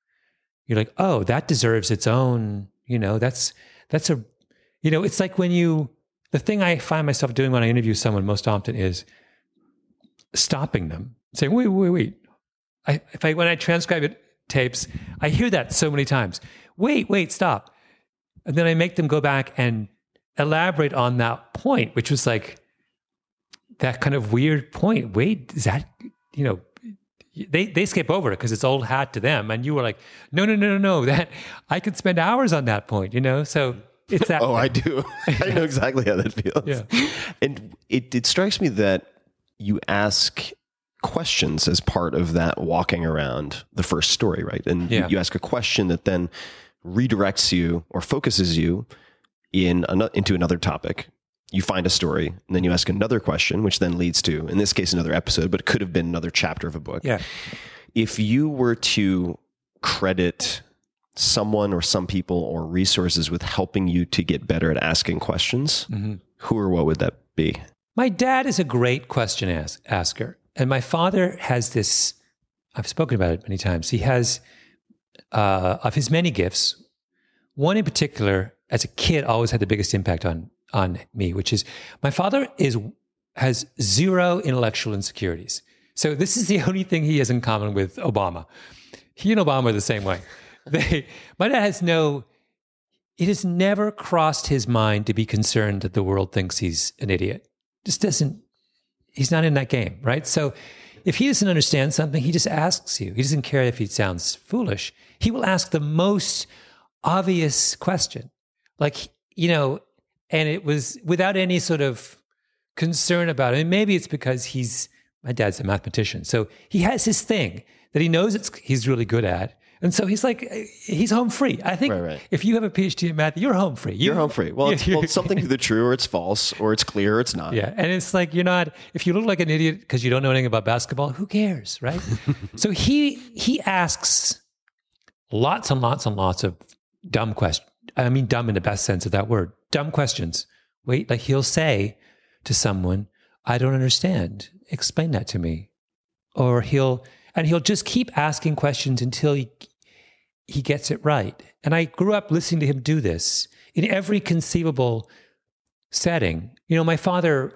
you're like, oh, that deserves its own, you know, that's, that's a, you know, it's like when you, the thing I find myself doing when I interview someone most often is stopping them, saying, wait, wait, wait. I, if I, when I transcribe it, tapes, I hear that so many times. Wait, wait, stop. And then I make them go back and elaborate on that point, which was like that kind of weird point. Wait, is that, you know, they, they skip over it because it's old hat to them. And you were like, no, no, no, no, no, that I could spend hours on that point, you know? So it's that. (laughs) oh, I do. (laughs) I know exactly how that feels. Yeah. And it, it strikes me that you ask questions as part of that walking around the first story, right? And Yeah. you ask a question that then redirects you or focuses you in ano- into another topic. You find a story, and then you ask another question, which then leads to, in this case, another episode, but it could have been another chapter of a book. Yeah. If you were to credit someone or some people or resources with helping you to get better at asking questions, who or what would that be? My dad is a great question ask- asker. And my father has this I've spoken about it many times. He has, uh, of his many gifts, one in particular, as a kid, always had the biggest impact on on me, which is my father is has zero intellectual insecurities. So this is the (laughs) only thing he has in common with Obama. He and Obama are the same way. (laughs) They, my dad has no. It has never crossed his mind to be concerned that the world thinks he's an idiot. Just doesn't. He's not in that game, right? So, if he doesn't understand something, he just asks you. He doesn't care if he sounds foolish. He will ask the most obvious question, like you know, and it was without any sort of concern about it. And maybe it's because he's my dad's a mathematician, so he has his thing that he knows it's he's really good at. And so he's like, eh, he's home free. I think Right, right. if you have a PhD in math, you're home free. You- You're home free. Well, it's, well, it's something (laughs) either true or it's false or it's clear or it's not. Yeah. And it's like, you're not, if you look like an idiot because you don't know anything about basketball, who cares? Right. (laughs) so he, he asks lots and lots and lots of dumb questions. I mean, dumb in the best sense of that word, dumb questions. Wait, like he'll say to someone, I don't understand. Explain that to me. Or he'll, and he'll just keep asking questions until he, he gets it right. And I grew up listening to him do this in every conceivable setting. You know, my father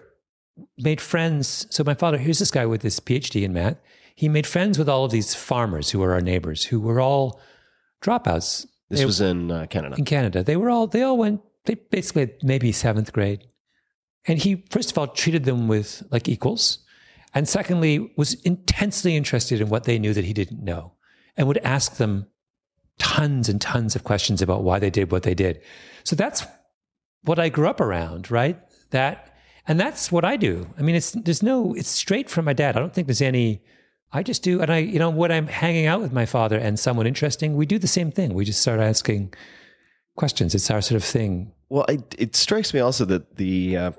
made friends. So my father, here's this guy with his PhD in math. He made friends with all of these farmers who were our neighbors, who were all dropouts This They- was in uh, Canada. in Canada. They were all they all went they basically had maybe seventh grade. And he first of all treated them with like equals. And secondly, was intensely interested in what they knew that he didn't know and would ask them tons and tons of questions about why they did what they did. So that's what I grew up around, right? That and that's what I do. I mean, it's there's no it's straight from my dad. I don't think there's any I just do and I you know when I'm hanging out with my father and someone interesting, we do the same thing. We just start asking questions. It's our sort of thing. Well, it, it strikes me also that the uh,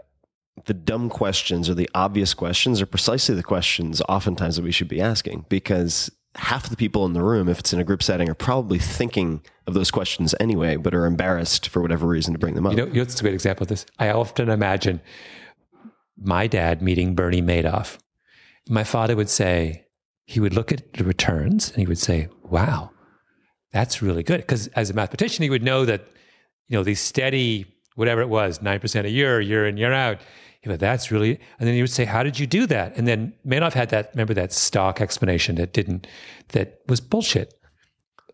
the dumb questions or the obvious questions are precisely the questions oftentimes that we should be asking because half the people in the room, if it's in a group setting, are probably thinking of those questions anyway, but are embarrassed for whatever reason to bring them up. You know, you know, it's a great example of this. I often imagine my dad meeting Bernie Madoff. My father would say, he would look at the returns and he would say, wow, that's really good. Because as a mathematician, he would know that, you know, these steady, whatever it was, 9% a year, year in, year out. He would, that's really, and then he would say, how did you do that? And then Madoff had that, remember that stock explanation that didn't, that was bullshit.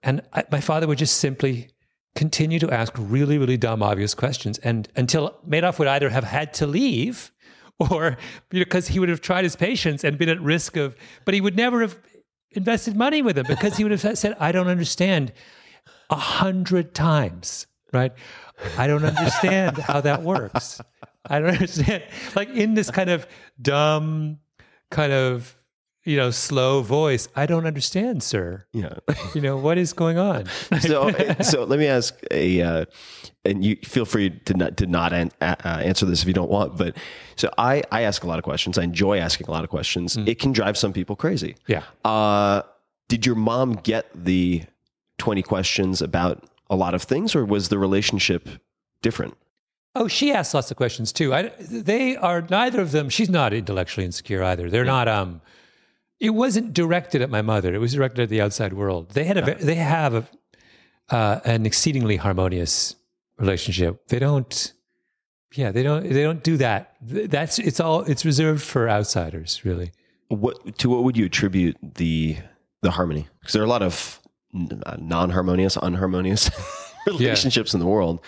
And I, my father would just simply continue to ask really, really dumb, obvious questions. And until Madoff would either have had to leave or because he would have tried his patience and been at risk of, but he would never have invested money with him because he would have said, I don't understand a hundred times, right? I don't understand how that works. I don't understand. Like in this kind of dumb, kind of, you know, slow voice, I don't understand, sir. yeah. You know, what is going on? (laughs) so, so let me ask a, uh, and you feel free to not to not an, uh, answer this if you don't want. But so I I ask a lot of questions. I enjoy asking a lot of questions. It can drive some people crazy. Yeah. Uh, did your mom get the twenty questions about a lot of things, or was the relationship different? Oh, she asks lots of questions too. I, they are neither of them. She's not intellectually insecure either. They're not. Um, it wasn't directed at my mother. It was directed at the outside world. They had a. They have a, uh, an exceedingly harmonious relationship. They don't. Yeah, they don't. They don't do that. That's. It's all. It's reserved for outsiders, really. What to what would you attribute the the harmony? Because there are a lot of uh, non-harmonious, unharmonious (laughs) relationships in the world.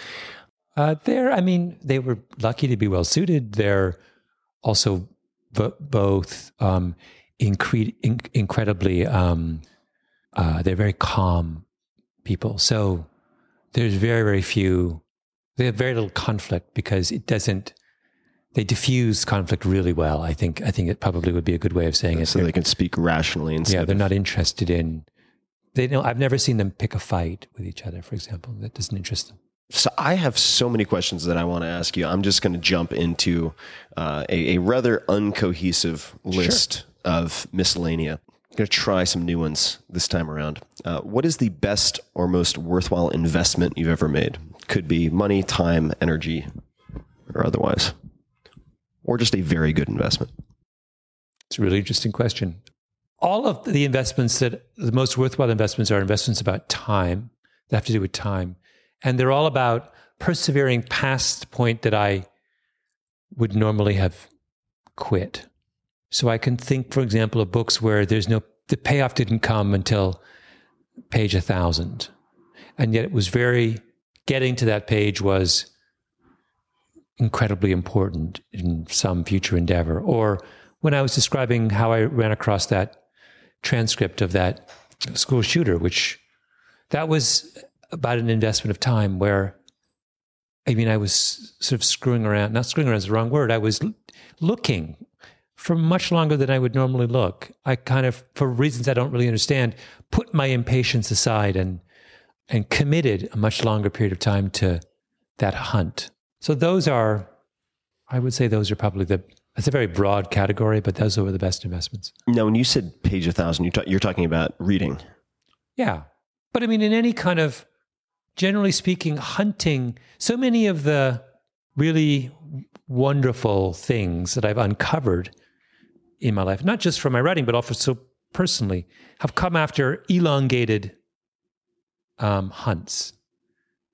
Uh, they're, I mean, they were lucky to be well suited. They're also b- both um, incre- in- incredibly, um, uh, they're very calm people. So there's very, very few, they have very little conflict because it doesn't, they diffuse conflict really well. I think, I think it probably would be a good way of saying it. So They're- can speak rationally instead. yeah, they're not interested in, they know, I've never seen them pick a fight with each other, for example. That doesn't interest them. So I have so many questions that I want to ask you. I'm just going to jump into uh, a, a rather uncohesive list of miscellanea. I'm going to try some new ones this time around. Uh, what is the best or most worthwhile investment you've ever made? Could be money, time, energy, or otherwise, or just a very good investment. It's a really interesting question. all of the investments that the most worthwhile investments are investments about time that have to do with time. And they're all about persevering past the point that I would normally have quit. So I can think, for example, of books where there's no, the payoff didn't come until page a thousand. And yet it was very, getting to that page was incredibly important in some future endeavor. Or when I was describing how I ran across that transcript of that school shooter, which that was about an investment of time where I mean, I was sort of screwing around, not screwing around is the wrong word. I was looking for much longer than I would normally look. I kind of, for reasons I don't really understand, put my impatience aside and and committed a much longer period of time to that hunt. So those are, I would say, those are probably the. It's a very broad category, but those are the best investments. Now, when you said page a thousand, you're, ta- you're talking about reading. Yeah. But I mean, in any kind of, generally speaking, hunting, so many of the really wonderful things that I've uncovered in my life, not just from my writing, but also so personally, have come after elongated um, hunts.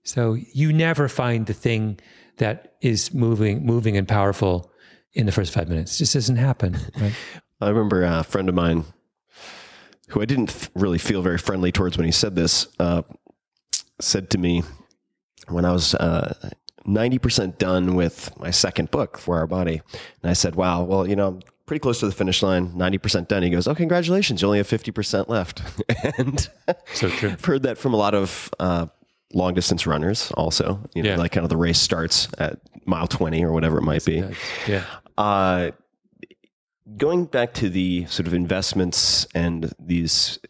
So you never find the thing that is moving, moving and powerful in the first five minutes. It just doesn't happen. Right? (laughs) I remember a friend of mine who I didn't really feel very friendly towards when he said this, uh, said to me when I was uh, 90% done with my second book, 4-Hour Body. And I said, wow, well, you know, pretty close to the finish line, 90% done. He goes, oh, congratulations. You only have 50% left. (laughs) and So true. I've heard that from a lot of uh, long distance runners also. You know, Yeah. like kind of the race starts at mile 20 or whatever it might be. Yeah. Uh, going back to the sort of investments and these,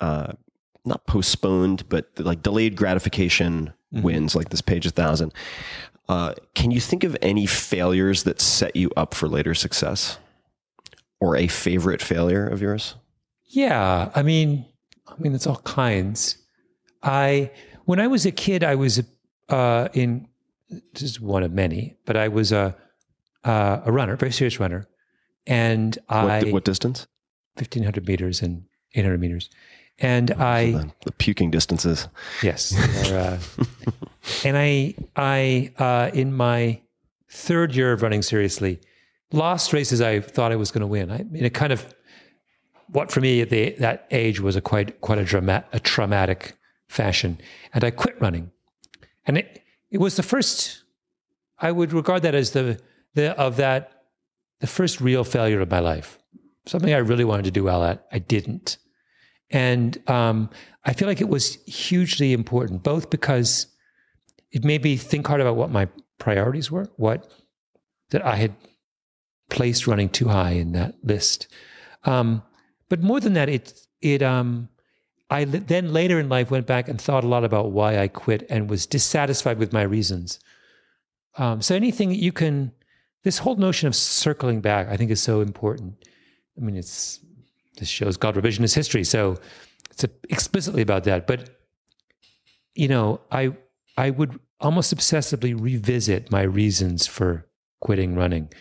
uh, not postponed, but like delayed gratification wins, like this page a thousand. Uh, can you think of any failures that set you up for later success, or a favorite failure of yours? Yeah, I mean, I mean, it's all kinds. I when I was a kid, I was uh, in this is one of many, but I was a uh, a runner, very serious runner, and I What, what distance? fifteen hundred meters and eight hundred meters, and I The, the puking distances. Yes. uh, (laughs) and I, I, uh, in my third year of running seriously, lost races I thought I was going to win. I mean, it kind of, what for me at the, that age was a quite, quite a, drama, a traumatic fashion. And I quit running. And it, it was the first, I would regard that as the, the, of that, the first real failure of my life. Something I really wanted to do well at, I didn't. And um, I feel like it was hugely important, both because it made me think hard about what my priorities were, what that I had placed running too high in that list. Um, but more than that, it it um, I then later in life went back and thought a lot about why I quit and was dissatisfied with my reasons. Um, so anything that you can, this whole notion of circling back, I think is so important. I mean, it's this show's called revisionist history, so it's explicitly about that. But you know, I I would almost obsessively revisit my reasons for quitting running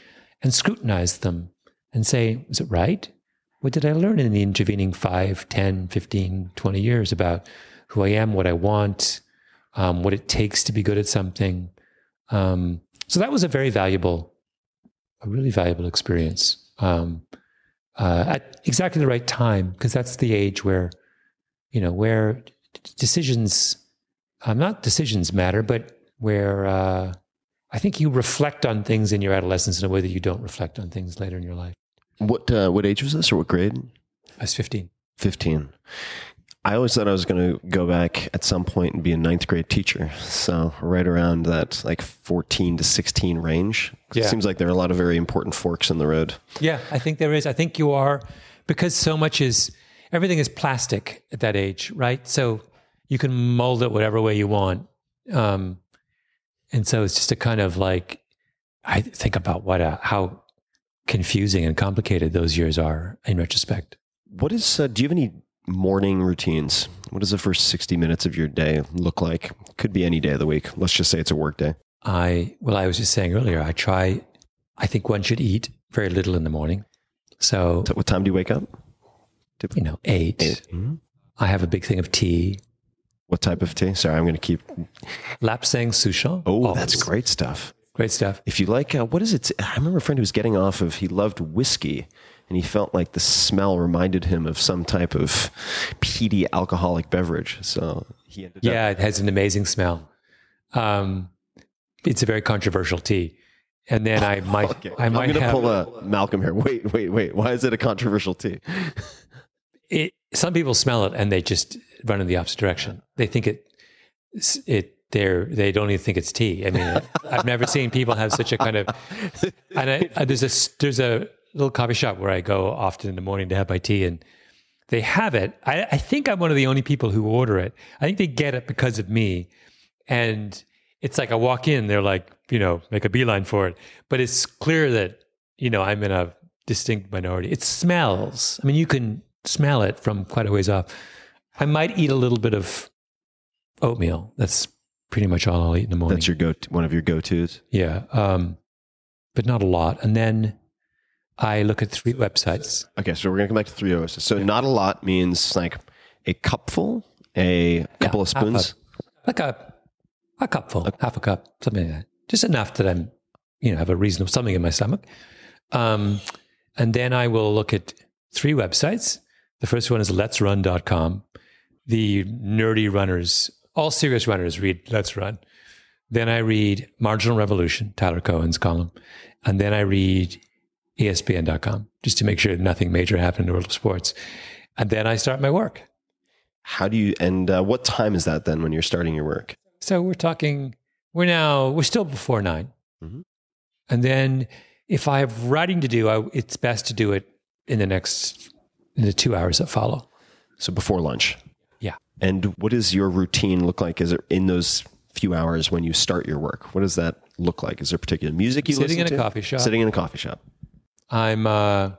and scrutinize them and say, was it right? What did I learn in the intervening 5, 10, 15, 20 years about who I am, what I want, um, what it takes to be good at something? Um, so that was a very valuable, a really valuable experience um, uh, at exactly the right time, because that's the age where, you know, where decisions, um, not decisions matter, but where uh, I think you reflect on things in your adolescence in a way that you don't reflect on things later in your life. What uh, what age was this, or what grade? I was 15. 15. I always thought I was going to go back at some point and be a ninth grade teacher. So right around that like 14 to 16 range. Yeah. It seems like there are a lot of very important forks in the road. Yeah, I think there is. I think you are because so much is everything is plastic at that age, right? So you can mold it whatever way you want. Um, and so it's just a kind of like I think about what a, how confusing and complicated those years are in retrospect. What is, uh, do you have any morning routines? What does the first 60 minutes of your day look like? Could be any day of the week. Let's just say it's a work day. I well, I was just saying earlier, I try. I think one should eat very little in the morning. So So what time do you wake up? you know, eight. Mhm. I have a big thing of tea. What type of tea? Sorry, I'm going to keep. Lapsang Souchong. Oh, that's great stuff. Great stuff. If you like, uh, what is it? I remember a friend who was getting off of, he loved whiskey and he felt like the smell reminded him of some type of peaty alcoholic beverage. So he ended up. Yeah, it has an amazing smell. Um, it's a very controversial tea. And then I (laughs) might, Okay. I I'm might going to have pull a Malcolm here. Wait, wait, wait. Why is it a controversial tea? it. Some people smell it and they just run in the opposite direction. They think it, it. They're they don't even think it's tea. I mean, I've never seen people have such a kind of. And I, I, there's a there's a little coffee shop where I go often in the morning to have my tea, and they have it. I, I think I'm one of the only people who order it. I think they get it because of me, and it's like I walk in, they're like, you know, make a beeline for it. But it's clear that you know I'm in a distinct minority. It smells. I mean, you can smell it from quite a ways off. I might eat a little bit of oatmeal. That's pretty much all I'll eat in the morning. That's your go one of your go tos. yeah, um, but not a lot. And then I look at three websites. Okay, so we're going to come back to three O's. So not a lot means like a cupful, a couple of half a- spoons. like a a cupful, half a cup, something like that. Just enough that I'm, you know, have a reasonable something in my stomach. Um, and then I will look at three websites. The first one is Let's letsrun.com. The nerdy runners, all serious runners read Let's Run. Then I read Marginal Revolution, Tyler Cowen's column. And then I read ESPN.com just to make sure nothing major happened in the world of sports. And then I start my work. How do you, and uh, what time is that then when you're starting your work? So we're talking, we're now, we're still before 9 Mhm. And then if I have writing to do, I, it's best to do it in the next, in the two hours that follow. So before lunch. Yeah. And what does your routine look like? Is it in those few hours when you start your work? What does that look like? Is there particular music you Sitting listen in a to? coffee shop. Sitting in a coffee shop. I'm, uh,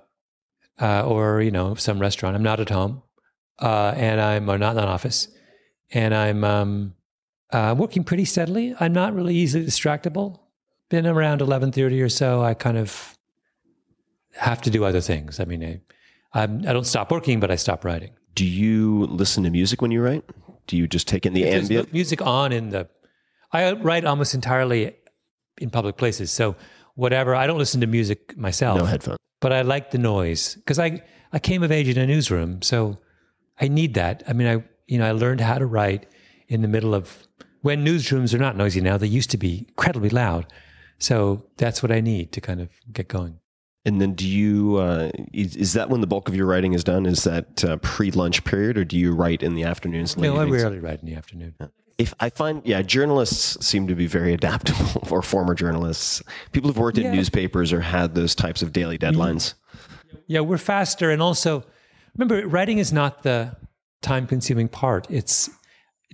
uh, or, you know, some restaurant. I'm not at home. Uh, and I'm or not in an office. And I'm um, uh, working pretty steadily. I'm not really easily distractible. Been around 11.30 or so. I kind of have to do other things. I mean, I, I'm, I don't stop working, but I stop writing. Do you listen to music when you write? Do you just take in the ambient? mu- music on in the i write almost entirely in public places so whatever i don't listen to music myself No headphones. but i like the noise because i i came of age in a newsroom so i need that i mean i you know i learned how to write in the middle of when newsrooms are not noisy now they used to be incredibly loud so that's what i need to kind of get going And then do you, uh, is, is that when the bulk of your writing is done? Is that uh, pre lunch period or do you write in the afternoons? no i rarely write in the afternoon If I find, yeah, journalists seem to be very (laughs) adaptable, or former journalists. People who've worked Yeah. in newspapers or had those types of daily mm-hmm. deadlines. Yeah, we're faster. And also, remember, writing is not the time consuming part. It's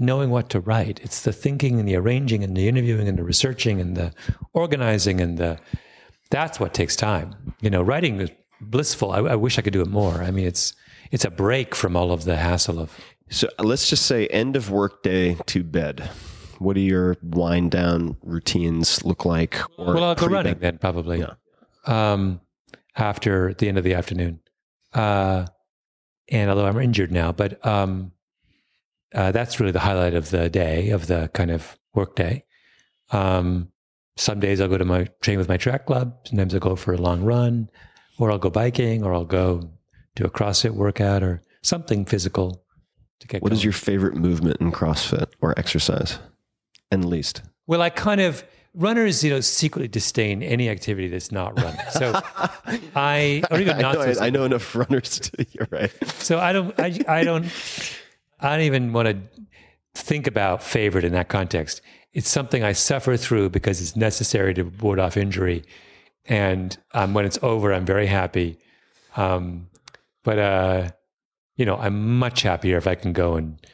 knowing what to write. It's the thinking and the arranging and the interviewing and the researching and the organizing and the, that's what takes time. You know, writing is blissful. I, I wish I could do it more. I mean, it's, it's a break from all of the hassle of, So let's just say end of workday to bed. What do your wind down routines look like? Or well, I'll go running then probably. Yeah. Um, after the end of the afternoon. Uh, and although I'm injured now, but um, uh, that's really the highlight of the day, of the kind of work day. Um, some days I'll go to my train with my track club. Sometimes I'll go for a long run, or I'll go biking, or I'll go do a CrossFit workout or something physical to get What going. is your favorite movement in CrossFit or exercise? And least. Well, I kind of runners, you know, secretly disdain any activity that's not running. So (laughs) I, or even I know, I, I know enough runners to, you're right. So I don't, I, I don't, I don't even want to think about favorite in that context. It's something I suffer through because it's necessary to ward off injury. And um, when it's over, I'm very happy. Um, but, uh, you know, I'm much happier if I can go and,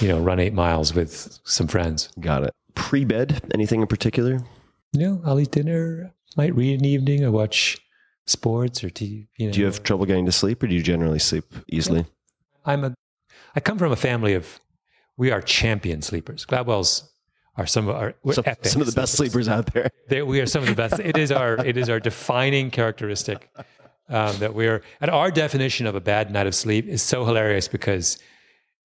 you know, run eight miles with some friends. Got it. Pre bed, anything in particular? Know, I'll eat dinner, might read in the evening or watch sports or TV. You know, Do you have trouble getting to sleep or do you generally sleep easily? I'm a, I come from a family of, we are champion sleepers. Gladwell's are some of our, we're Some, epic some of the best sleepers out there. They, we are some of the best. It is our, it is our defining characteristic. Um, that we're and our definition of a bad night of sleep is so hilarious because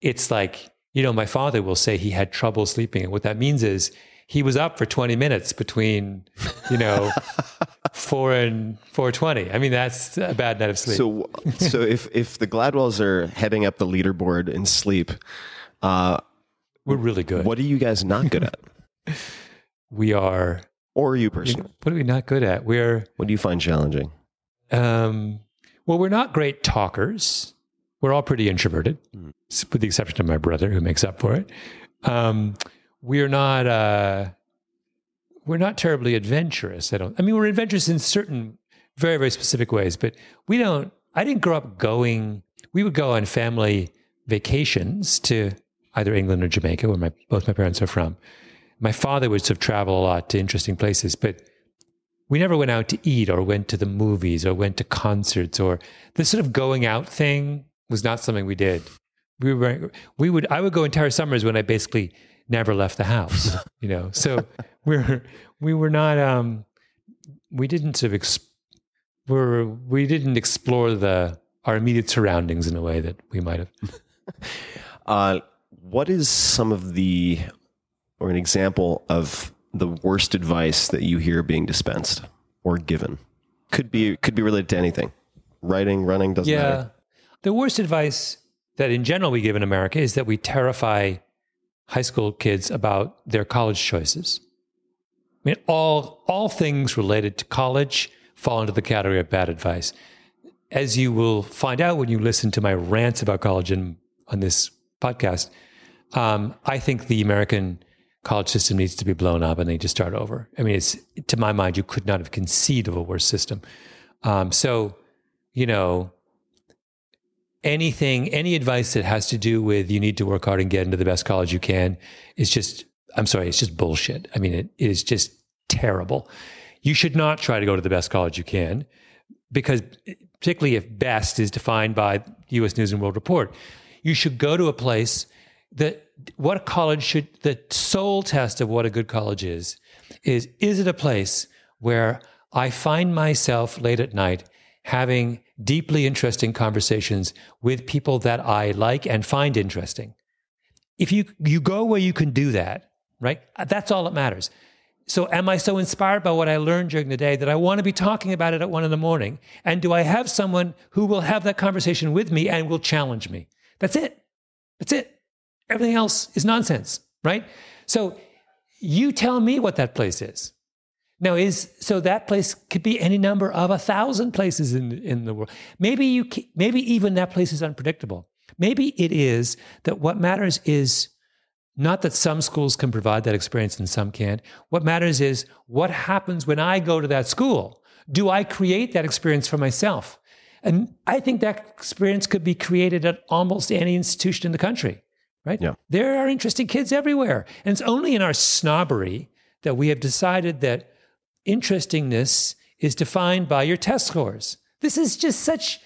it's like you know my father will say he had trouble sleeping. And what that means is he was up for 20 minutes between you know (laughs) 4 and 420 i mean that's a bad night of sleep. So, so if if the Gladwells are heading up the leaderboard in sleep, uh, we're really good. what are you guys not good at, (laughs) we are or you personally? what are we not good at? We're What do you find challenging? Um, well we're not great talkers. We're all pretty introverted s- with the exception of my brother who makes up for it. Um, we're not uh, we're not terribly adventurous i don't i mean we're adventurous in certain very very specific ways but we don't i didn't grow up going we would go on family vacations to either england or jamaica where my both my parents are from. My father would sort of travel a lot to interesting places but we never went out to eat or went to the movies or went to concerts or this sort of going out thing was not something we did. We were we would I would go entire summers when I basically never left the house, (laughs) you know. So (laughs) we're we were not um we didn't sort of ex- we're we didn't explore the our immediate surroundings in a way that we might have. (laughs) Uh, what is some of the, or an example of the worst advice that you hear being dispensed or given? Could be could be related to anything, writing, running doesn't Yeah. matter. The worst advice that in general we give in America is that we terrify high school kids about their college choices. I mean, all, all things related to college fall into the category of bad advice. As you will find out when you listen to my rants about college in, on this podcast, um, I think the American college system needs to be blown up and they to start over. I mean, it's to my mind, you could not have conceived of a worse system. Um, so, you know, anything, any advice that has to do with you need to work hard and get into the best college you can is just, I'm sorry, it's just bullshit. I mean, it, it is just terrible. You should not try to go to the best college you can because, particularly if best is defined by US News and World Report, you should go to a place that what college should, the sole test of what a good college is, is is it a place where I find myself late at night having deeply interesting conversations with people that I like and find interesting. If you you go where you can do that, right? That's all that matters. So am I so inspired by what I learned during the day that I want to be talking about it at one in the morning? And do I have someone who will have that conversation with me and will challenge me? That's it. That's it. Everything else is nonsense, right? So you tell me what that place is. Now is so that place could be any number of a thousand places in in the world. Maybe you maybe even that place is unpredictable. Maybe it is that what matters is not that some schools can provide that experience and some can't. What matters is what happens when I go to that school. Do I create that experience for myself? And I think that experience could be created at almost any institution in the country, right? Yeah. There are interesting kids everywhere. And it's only in our snobbery that we have decided that interestingness is defined by your test scores. This is just such,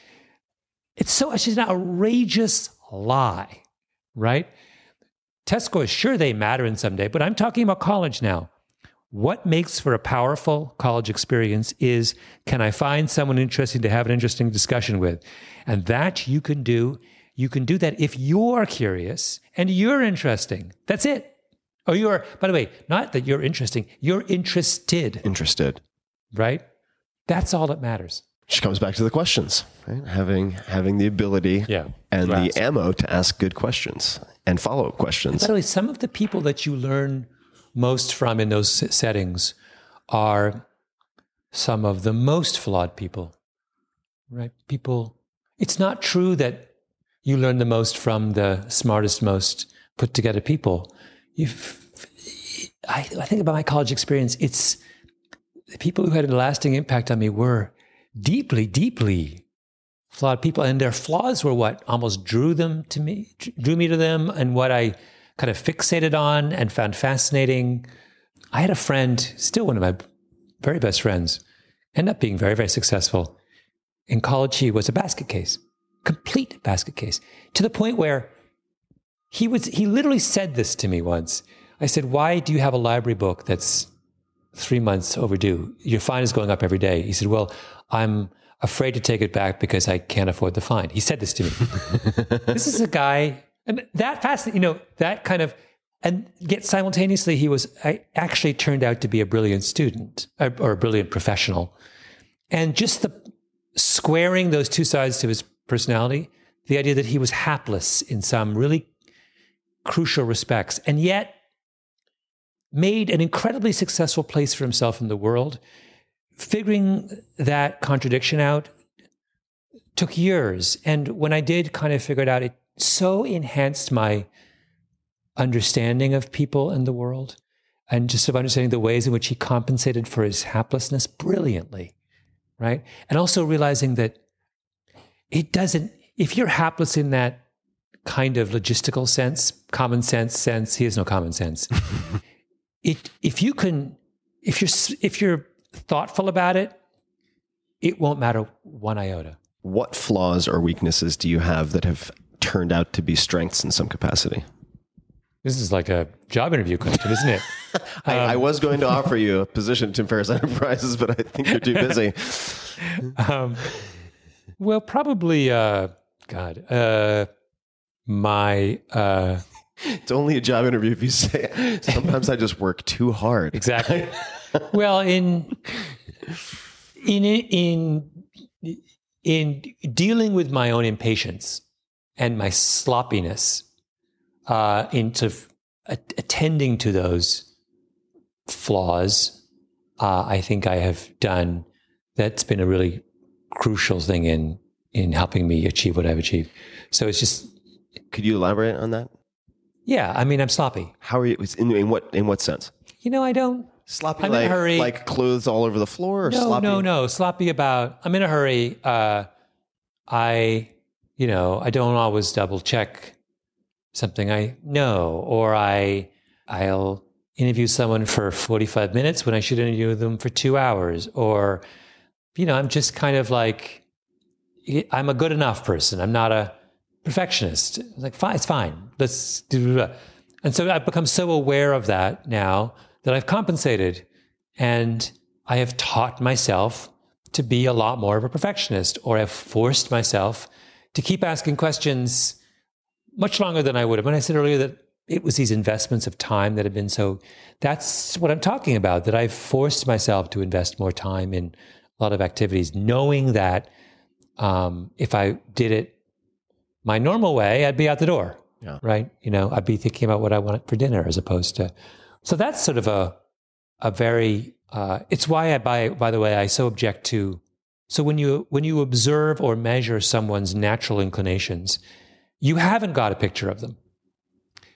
it's so such an outrageous lie, right? Test scores, sure, they matter in some day, but I'm talking about college now. What makes for a powerful college experience is can I find someone interesting to have an interesting discussion with? And that you can do. You can do that if you're curious and you're interesting. That's it. Oh, you're, by the way, not that you're interesting, you're interested, Interested. right? That's all that matters. Which comes back to the questions, right? Having having the ability Yeah. and To the ask. ammo to ask good questions and follow up questions. By the way, some of the people that you learn most from in those settings are some of the most flawed people, right? People, it's not true that you learn the most from the smartest, most put together people. You've, I, I think about my college experience, it's the people who had a lasting impact on me were deeply, deeply flawed people, and their flaws were what almost drew them to me, drew me to them, and what I kind of fixated on and found fascinating. I had a friend, still one of my very best friends, end up being very, very successful. In college, he was a basket case, complete basket case, to the point where he was he literally said this to me once. I said, "Why do you have a library book that's three months overdue? Your fine is going up every day." He said, "Well, I'm afraid to take it back because I can't afford the fine. He said this to me. (laughs) this is a guy, and that fascinating, you know, that kind of, and yet simultaneously, he was I actually turned out to be a brilliant student uh, or a brilliant professional. And just the squaring those two sides to his personality, the idea that he was hapless in some really crucial respects, and yet made an incredibly successful place for himself in the world. Figuring that contradiction out took years. And when I did kind of figure it out, it so enhanced my understanding of people and the world and just of understanding the ways in which he compensated for his haplessness brilliantly. Right. And also realizing that it doesn't, if you're hapless in that kind of logistical sense, common sense sense, he has no common sense. (laughs) it if you can if you're if you're thoughtful about it it won't matter one iota What flaws or weaknesses do you have that have turned out to be strengths in some capacity? this is like a job interview question isn't it (laughs) I, I was going to (laughs) offer you a position at Tim Ferriss Enterprises, but I think you're too busy. um, well probably uh god uh my uh (laughs) It's only a job interview if you say, sometimes I just work too hard. exactly (laughs) well in in in in dealing with my own impatience and my sloppiness uh, into f- attending to those flaws uh, i think i have done that's been a really crucial thing in in helping me achieve what i've achieved so it's just Could you elaborate on that? yeah i mean i'm sloppy How are you? In, in what in what sense? you know i don't Sloppy, I'm in a like hurry. like clothes all over the floor. Or no, sloppy? no, no. Sloppy about. I'm in a hurry. Uh, I, you know, I don't always double check something I know, or I, I'll interview someone for 45 minutes when I should interview them for two hours, or, you know, I'm just kind of like, I'm a good enough person. I'm not a perfectionist. It's like, fine, it's fine. Let's do. And so I've become so aware of that now that I've compensated and I have taught myself to be a lot more of a perfectionist, or I've forced myself to keep asking questions much longer than I would have. When I said earlier that it was these investments of time that have been so, that's what I'm talking about, that I've forced myself to invest more time in a lot of activities, knowing that um, if I did it my normal way, I'd be out the door. Yeah. Right. You know, I'd be thinking about what I want for dinner as opposed to, so that's sort of a, a very, uh, it's why I, by, by the way, I so object to, so when you, when you observe or measure someone's natural inclinations, you haven't got a picture of them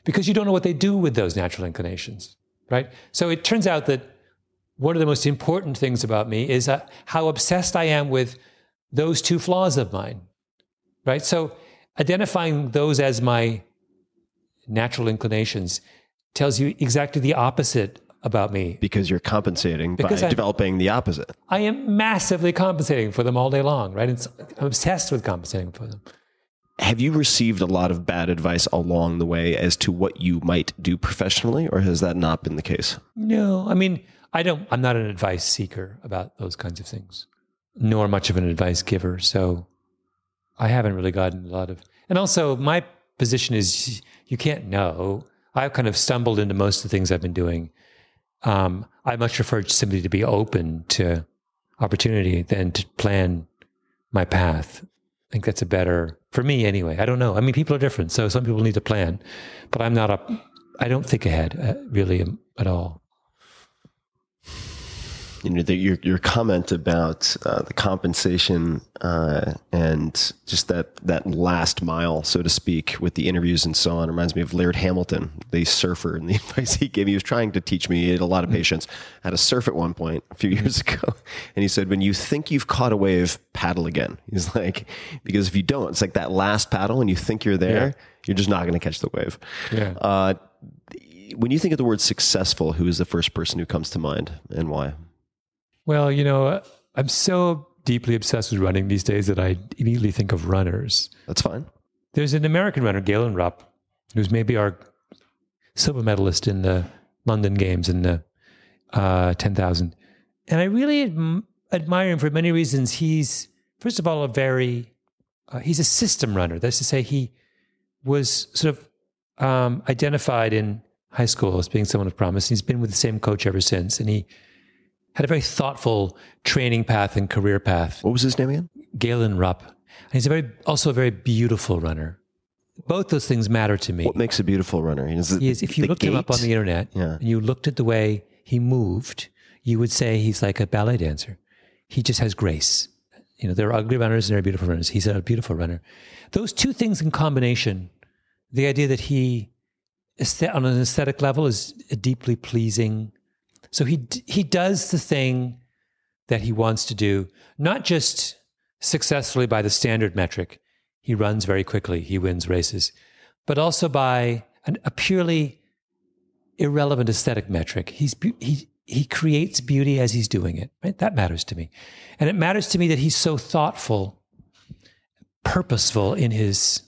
because you don't know what they do with those natural inclinations. Right. So it turns out that one of the most important things about me is uh, how obsessed I am with those two flaws of mine. Right. So identifying those as my natural inclinations tells you exactly the opposite about me. because you're compensating Because by I- developing the opposite. I am massively compensating for them all day long, right? It's, I'm obsessed with compensating for them. Have you received a lot of bad advice along the way as to what you might do professionally, or has that not been the case? No, I mean, I don't, I'm not an advice seeker about those kinds of things, nor much of an advice giver. So I haven't really gotten a lot of, and also my position is you can't know. I've kind of stumbled into most of the things I've been doing. Um, I much prefer simply to be open to opportunity than to plan my path. I think that's a better, for me anyway. I don't know. I mean, people are different. So some people need to plan, but I'm not a, I don't think ahead uh, really um, at all. You know the, your your comment about uh, the compensation uh, and just that that last mile, so to speak, with the interviews and so on reminds me of Laird Hamilton, the surfer, and the (laughs) advice he gave. He was trying to teach me. He had a lot of patience. How to surf at one point a few years (laughs) ago, and he said, "When you think you've caught a wave, paddle again." (laughs) He's like, because if you don't, it's like that last paddle, and you think you're there, Yeah. you're just not going to catch the wave. Yeah. Uh, when you think of the word successful, who is the first person who comes to mind, and why? Well, you know, I'm so deeply obsessed with running these days that I immediately think of runners. That's fine. There's an American runner, Galen Rupp, who's maybe our silver medalist in the London Games in the uh, 10,000. And I really adm- admire him for many reasons. He's first of all, a very, uh, he's a system runner. That's to say, he was sort of um, identified in high school as being someone of promise. He's been with the same coach ever since. And he had a very thoughtful training path and career path. What was his name again? Galen Rupp. And he's a very, also a very beautiful runner. Both those things matter to me. What makes a beautiful runner? Is it is, if you looked him up on the internet Yeah. and you looked at the way he moved, you would say he's like a ballet dancer. He just has grace. You know, there are ugly runners and there are beautiful runners. He's a beautiful runner. Those two things in combination, the idea that he, on an aesthetic level, is a deeply pleasing. So he he does the thing that he wants to do, not just successfully by the standard metric. He runs very quickly. He wins races, but also by an, a purely irrelevant aesthetic metric. He's he he creates beauty as he's doing it. Right? That matters to me, and it matters to me that he's so thoughtful, purposeful in his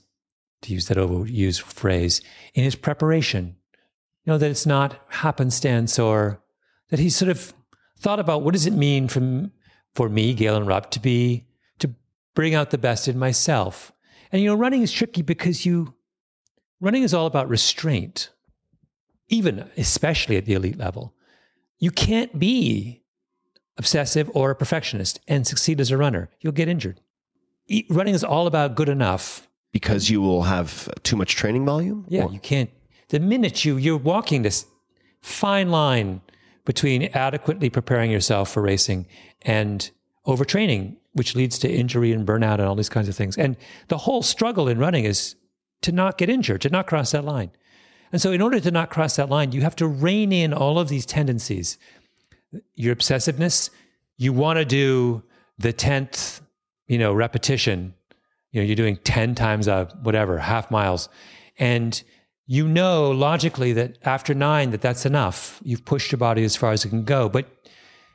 to use that overused phrase in his preparation. You know that it's not happenstance or that he sort of thought about what does it mean from for me, Galen Rupp, to be to bring out the best in myself. And you know, running is tricky because you running is all about restraint, even especially at the elite level. You can't be obsessive or a perfectionist and succeed as a runner. You'll get injured. E- Running is all about good enough. because you will have too much training volume. Yeah, Or- you can't. The minute you you're walking this fine line between adequately preparing yourself for racing and overtraining, which leads to injury and burnout and all these kinds of things. And the whole struggle in running is to not get injured, to not cross that line. And so, in order to not cross that line, you have to rein in all of these tendencies. Your obsessiveness, you want to do the 10th, you know, repetition. You know, you're doing 10 times a whatever, half miles. And you know logically that after nine, that that's enough. You've pushed your body as far as it can go. But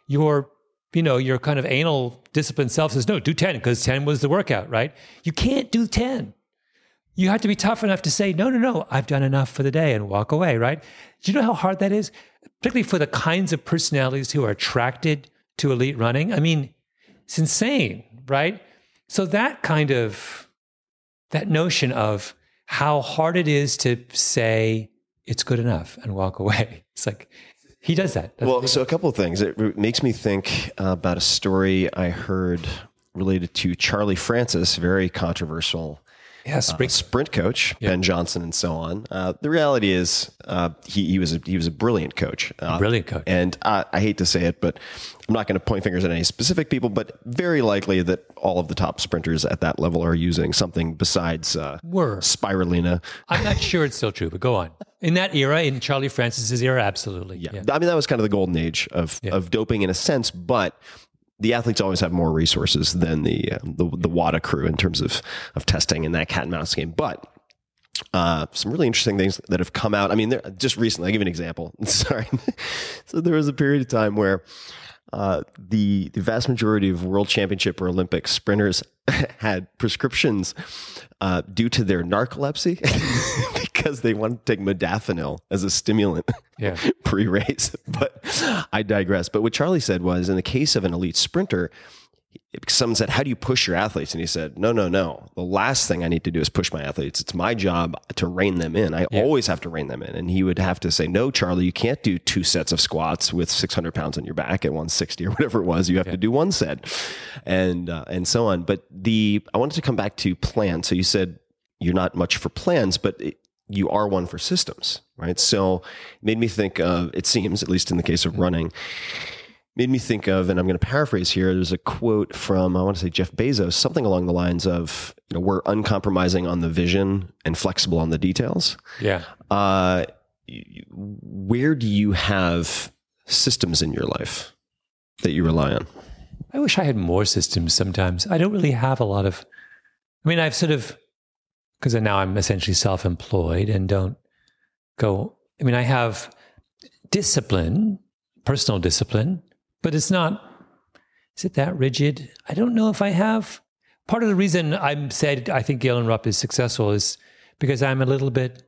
your, you know, your kind of anal disciplined self says, no, do 10 because 10 was the workout, right? You can't do 10 you have to be tough enough to say, no, no, no, I've done enough for the day and walk away, right? Do you know how hard that is? Particularly for the kinds of personalities who are attracted to elite running. I mean, it's insane, right? So that kind of, that notion of how hard it is to say it's good enough and walk away. (laughs) It's like, he does that. Well, so a couple of things. It makes me think about a story I heard related to Charlie Francis, very controversial yeah, uh, sprint sprint coach, Ben Johnson, and so on. Uh, the reality is, uh, he, he was a, he was a brilliant coach, uh, brilliant coach. and I, I hate to say it, but I'm not going to point fingers at any specific people, but very likely that all of the top sprinters at that level are using something besides uh, Were. spirulina. I'm not sure it's still true, but go on. In that era, in Charlie Francis's era, absolutely. Yeah. I mean, that was kind of the golden age of, of doping in a sense, but the athletes always have more resources than the, uh, the, the WADA crew in terms of, of testing and that cat and mouse game. But, uh, some really interesting things that have come out. I mean, just recently, I'll give you an example. (laughs) Sorry. so there was a period of time where, uh, the, the vast majority of world championship or Olympic sprinters (laughs) had prescriptions, uh, due to their narcolepsy (laughs) because they wanted to take modafinil as a stimulant (laughs) Yeah. pre-race. (laughs) But I digress. But what Charlie said was, in the case of an elite sprinter, someone said, "How do you push your athletes?" And he said, "No, no, no. The last thing I need to do is push my athletes. It's my job to rein them in. I always have to rein them in." And he would have to say, "No, Charlie, you can't do two sets of squats with 600 pounds on your back at 160 or whatever it was. You have to do one set, and uh, and so on." But the I wanted to come back to plan. So you said you're not much for plans, but it, you are one for systems, right? So it made me think of, it seems, at least in the case of running, made me think of, and I'm going to paraphrase here. There's a quote from, I want to say Jeff Bezos, something along the lines of, you know, we're uncompromising on the vision and flexible on the details. Yeah. Uh, where do you have systems in your life that you rely on? I wish I had more systems sometimes. I don't really have a lot of, I mean, I've sort of, because now I'm essentially self employed and don't go, I mean, I have discipline, personal discipline, but it's not, is it that rigid? I don't know if I have. Part of the reason I'm said I think Galen Rupp is successful is because I'm a little bit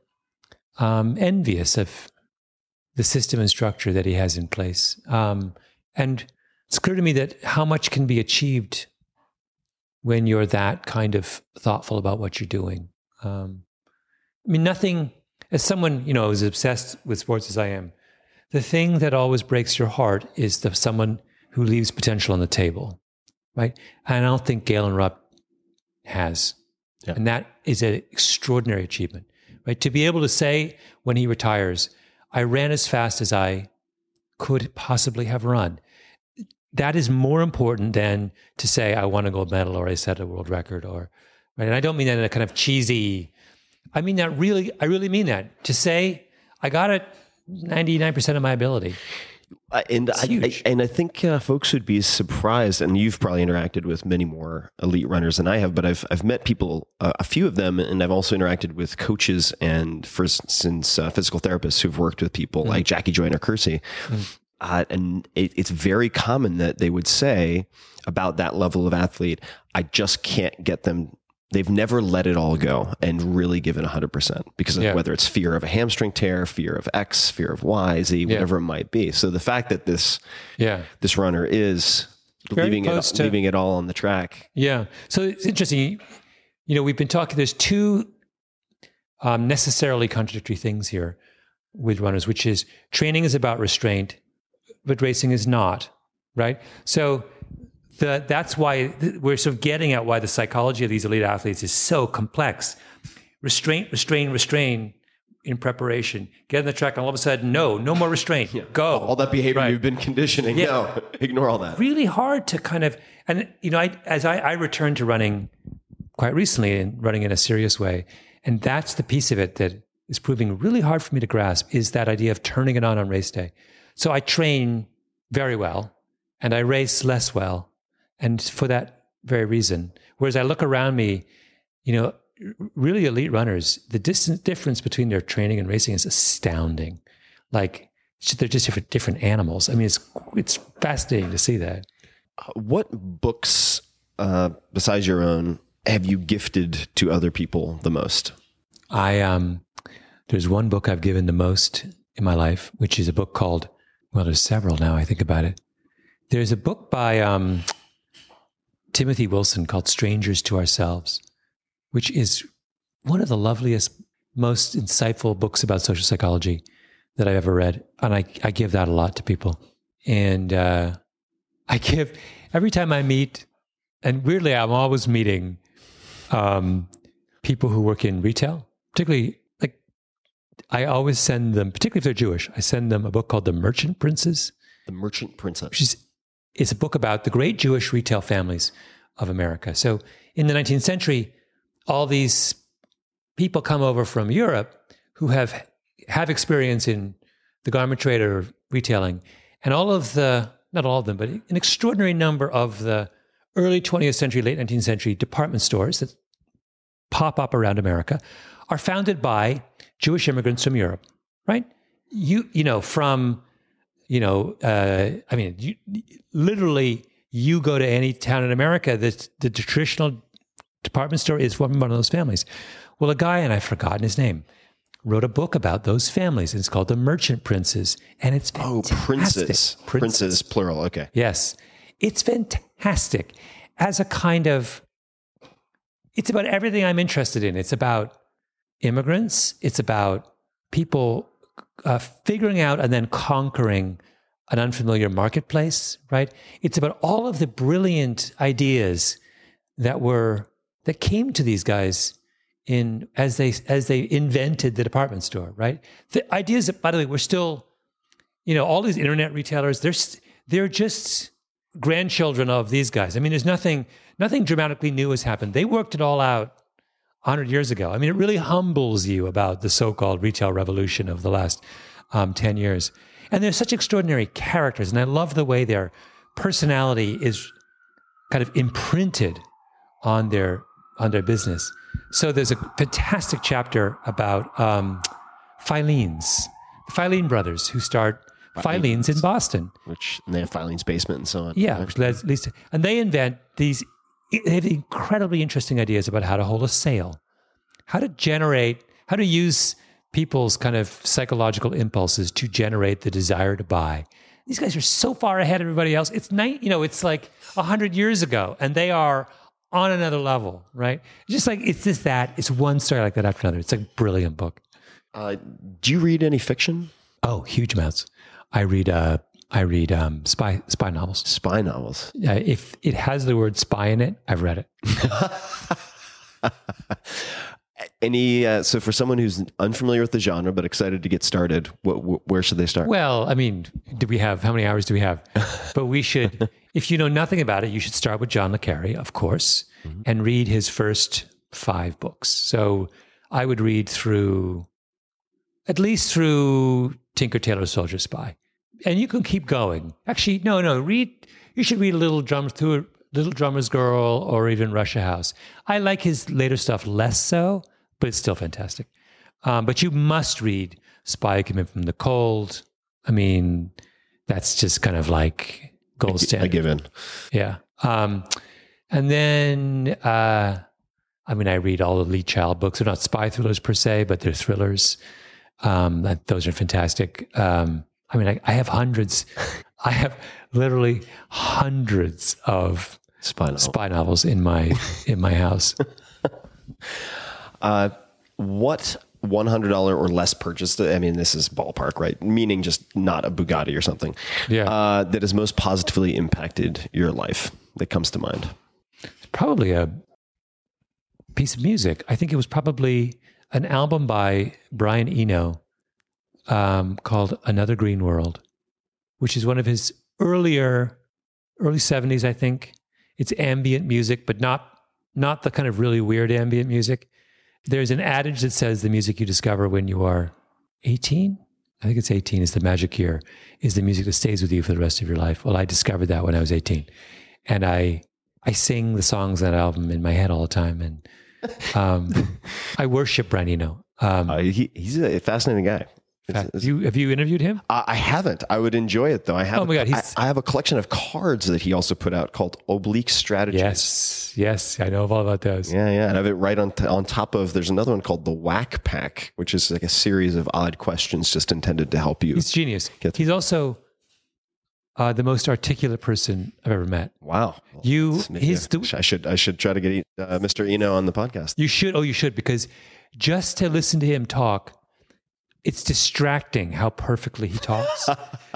um, envious of the system and structure that he has in place. Um, and it's clear to me that how much can be achieved when you're that kind of thoughtful about what you're doing. Um, I mean, nothing, as someone, you know, as obsessed with sports as I am, the thing that always breaks your heart is the someone who leaves potential on the table, right? And I don't think Galen Rupp has. Yeah. And that is an extraordinary achievement, right? To be able to say when he retires, I ran as fast as I could possibly have run. That is more important than to say I won a gold medal or I set a world record or right. And I don't mean that in a kind of cheesy. I mean that really. I really mean that to say I got it ninety nine percent of my ability. I- and I, I and I think uh, folks would be surprised, and you've probably interacted with many more elite runners than I have. But I've I've met people, uh, a few of them, and I've also interacted with coaches and, for instance, uh, physical therapists who've worked with people like Jackie Joyner-Kersee. Uh, and it, it's very common that they would say about that level of athlete, I just can't get them. They've never let it all go and really given 100% because of Yeah. whether it's fear of a hamstring tear, fear of X, fear of Y, Z, whatever it might be. So the fact that this Yeah. this runner is Very leaving it to- leaving it all on the track. Yeah. So it's interesting. You know, we've been talking, there's two um, necessarily contradictory things here with runners, which is training is about restraint, but racing is not, right? So the, that's why we're sort of getting at why the psychology of these elite athletes is so complex. Restraint, restrain, restrain in preparation. Get on the track, and all of a sudden, no, no more restraint. Go. All that behavior Right. you've been conditioning. Yeah. No, (laughs) ignore all that. really hard to kind of and you know I, as I, I returned to running quite recently and running in a serious way and that's the piece of it that is proving really hard for me to grasp is that idea of turning it on on race day so i train very well and i race less well and for that very reason whereas i look around me you know really elite runners the distance difference between their training and racing is astounding like they're just different different animals i mean it's it's fascinating to see that What books uh, besides your own have you gifted to other people the most? I um there's one book I've given the most in my life, which is a book called well, there's several now I think about it. There's a book by um Timothy Wilson called Strangers to Ourselves, which is one of the loveliest, most insightful books about social psychology that I've ever read. And I, I give that a lot to people. And uh, I give every time I meet, and weirdly, I'm always meeting um, people who work in retail, particularly like I always send them, particularly if they're Jewish, I send them a book called The Merchant Princes, The Merchant Princess. which is it's a book about the great Jewish retail families of America. So in the 19th century, all these people come over from Europe who have have experience in the garment trade or retailing, and all of the not all of them, but an extraordinary number of the early 20th century, late 19th century department stores that pop up around America are founded by Jewish immigrants from Europe, right? You you know from you know uh, I mean you, literally you go to any town in America that the traditional department store is from one of those families. Well, a guy and I've forgotten his name wrote a book about those families. It's called The Merchant Princes, and it's Oh, fantastic. princes. Princes, plural. Okay. Yes. It's fantastic as a kind of, it's about everything I'm interested in. It's about immigrants, it's about people uh, figuring out and then conquering an unfamiliar marketplace, right? It's about all of the brilliant ideas that were, that came to these guys in as they as they invented the department store, right? The ideas that, by the way, we're still you know, all these internet retailers, they're they're just grandchildren of these guys. I mean, there's nothing nothing dramatically new has happened. They worked it all out 100 years ago. I mean, it really humbles you about the so-called retail revolution of the last um, 10 years. And they're such extraordinary characters, and I love the way their personality is kind of imprinted on their on their business. So there's a fantastic chapter about um, Filene's, the Filene brothers who start Filene's in Boston. Which and they have Filene's basement and so on. Yeah, which leads, leads to, and they invent these. They have incredibly interesting ideas about how to hold a sale, how to generate, how to use people's kind of psychological impulses to generate the desire to buy. These guys are so far ahead of everybody else. It's night, you know, it's like a hundred years ago, and they are on another level, right? Just like it's just that. It's one story like that after another. It's like a brilliant book. Uh, do you read any fiction? Oh, huge amounts. I read uh I read um spy spy novels. Spy novels. Uh, if it has the word spy in it, I've read it. (laughs) Any uh, so for someone who's unfamiliar with the genre but excited to get started, what, where should they start? Well, I mean, do we have how many hours do we have? (laughs) But we should, if you know nothing about it, you should start with John le Carre, of course, and read his first five books. So I would read through, at least through Tinker Tailor Soldier Spy, and you can keep going. Actually, no, no, read. You should read Little Drums through Little Drummer's Girl or even Russia House. I like his later stuff less so, but it's still fantastic. Um, but you must read Spy Came In From the Cold. I mean, that's just kind of like gold standard. I give in. Yeah. Um, and then, uh, I mean, I read all the Lee Child books. They're not spy thrillers per se, but they're thrillers. Um, those are fantastic. Um, I mean, I, I have hundreds. I have literally hundreds of Spy novel. spy novels in my in my house. (laughs) Uh, what one hundred dollar or less purchase? I mean, this is ballpark, right? Meaning just not a Bugatti or something. Yeah. Uh, that has most positively impacted your life that comes to mind. probably a piece of music. I think it was probably an album by Brian Eno um, called Another Green World, which is one of his earlier, early 70s, I think. It's ambient music, but not not the kind of really weird ambient music. There's an adage that says the music you discover when you are 18, I think it's 18 is the magic year, is the music that stays with you for the rest of your life. Well, I discovered that when I was 18. And I I sing the songs on that album in my head all the time. And um, (laughs) I worship Brian Eno. Um, Uh, he, he's a fascinating guy. It's- have, you, have you interviewed him? I I haven't. I would enjoy it though. I have. Oh my God, I, he's- I have a collection of cards that he also put out called Oblique Strategies. Yes, yes, I know of all about those. Yeah, yeah. And I have it right on t- on top of. There's another one called the Whack Pack, which is like a series of odd questions just intended to help you. He's genius. He's also uh, the most articulate person I've ever met. wow. You, he's I, I should I should try to get uh, Mr. Eno on the podcast. you should, oh, you should, because just to listen to him talk, it's distracting how perfectly he talks.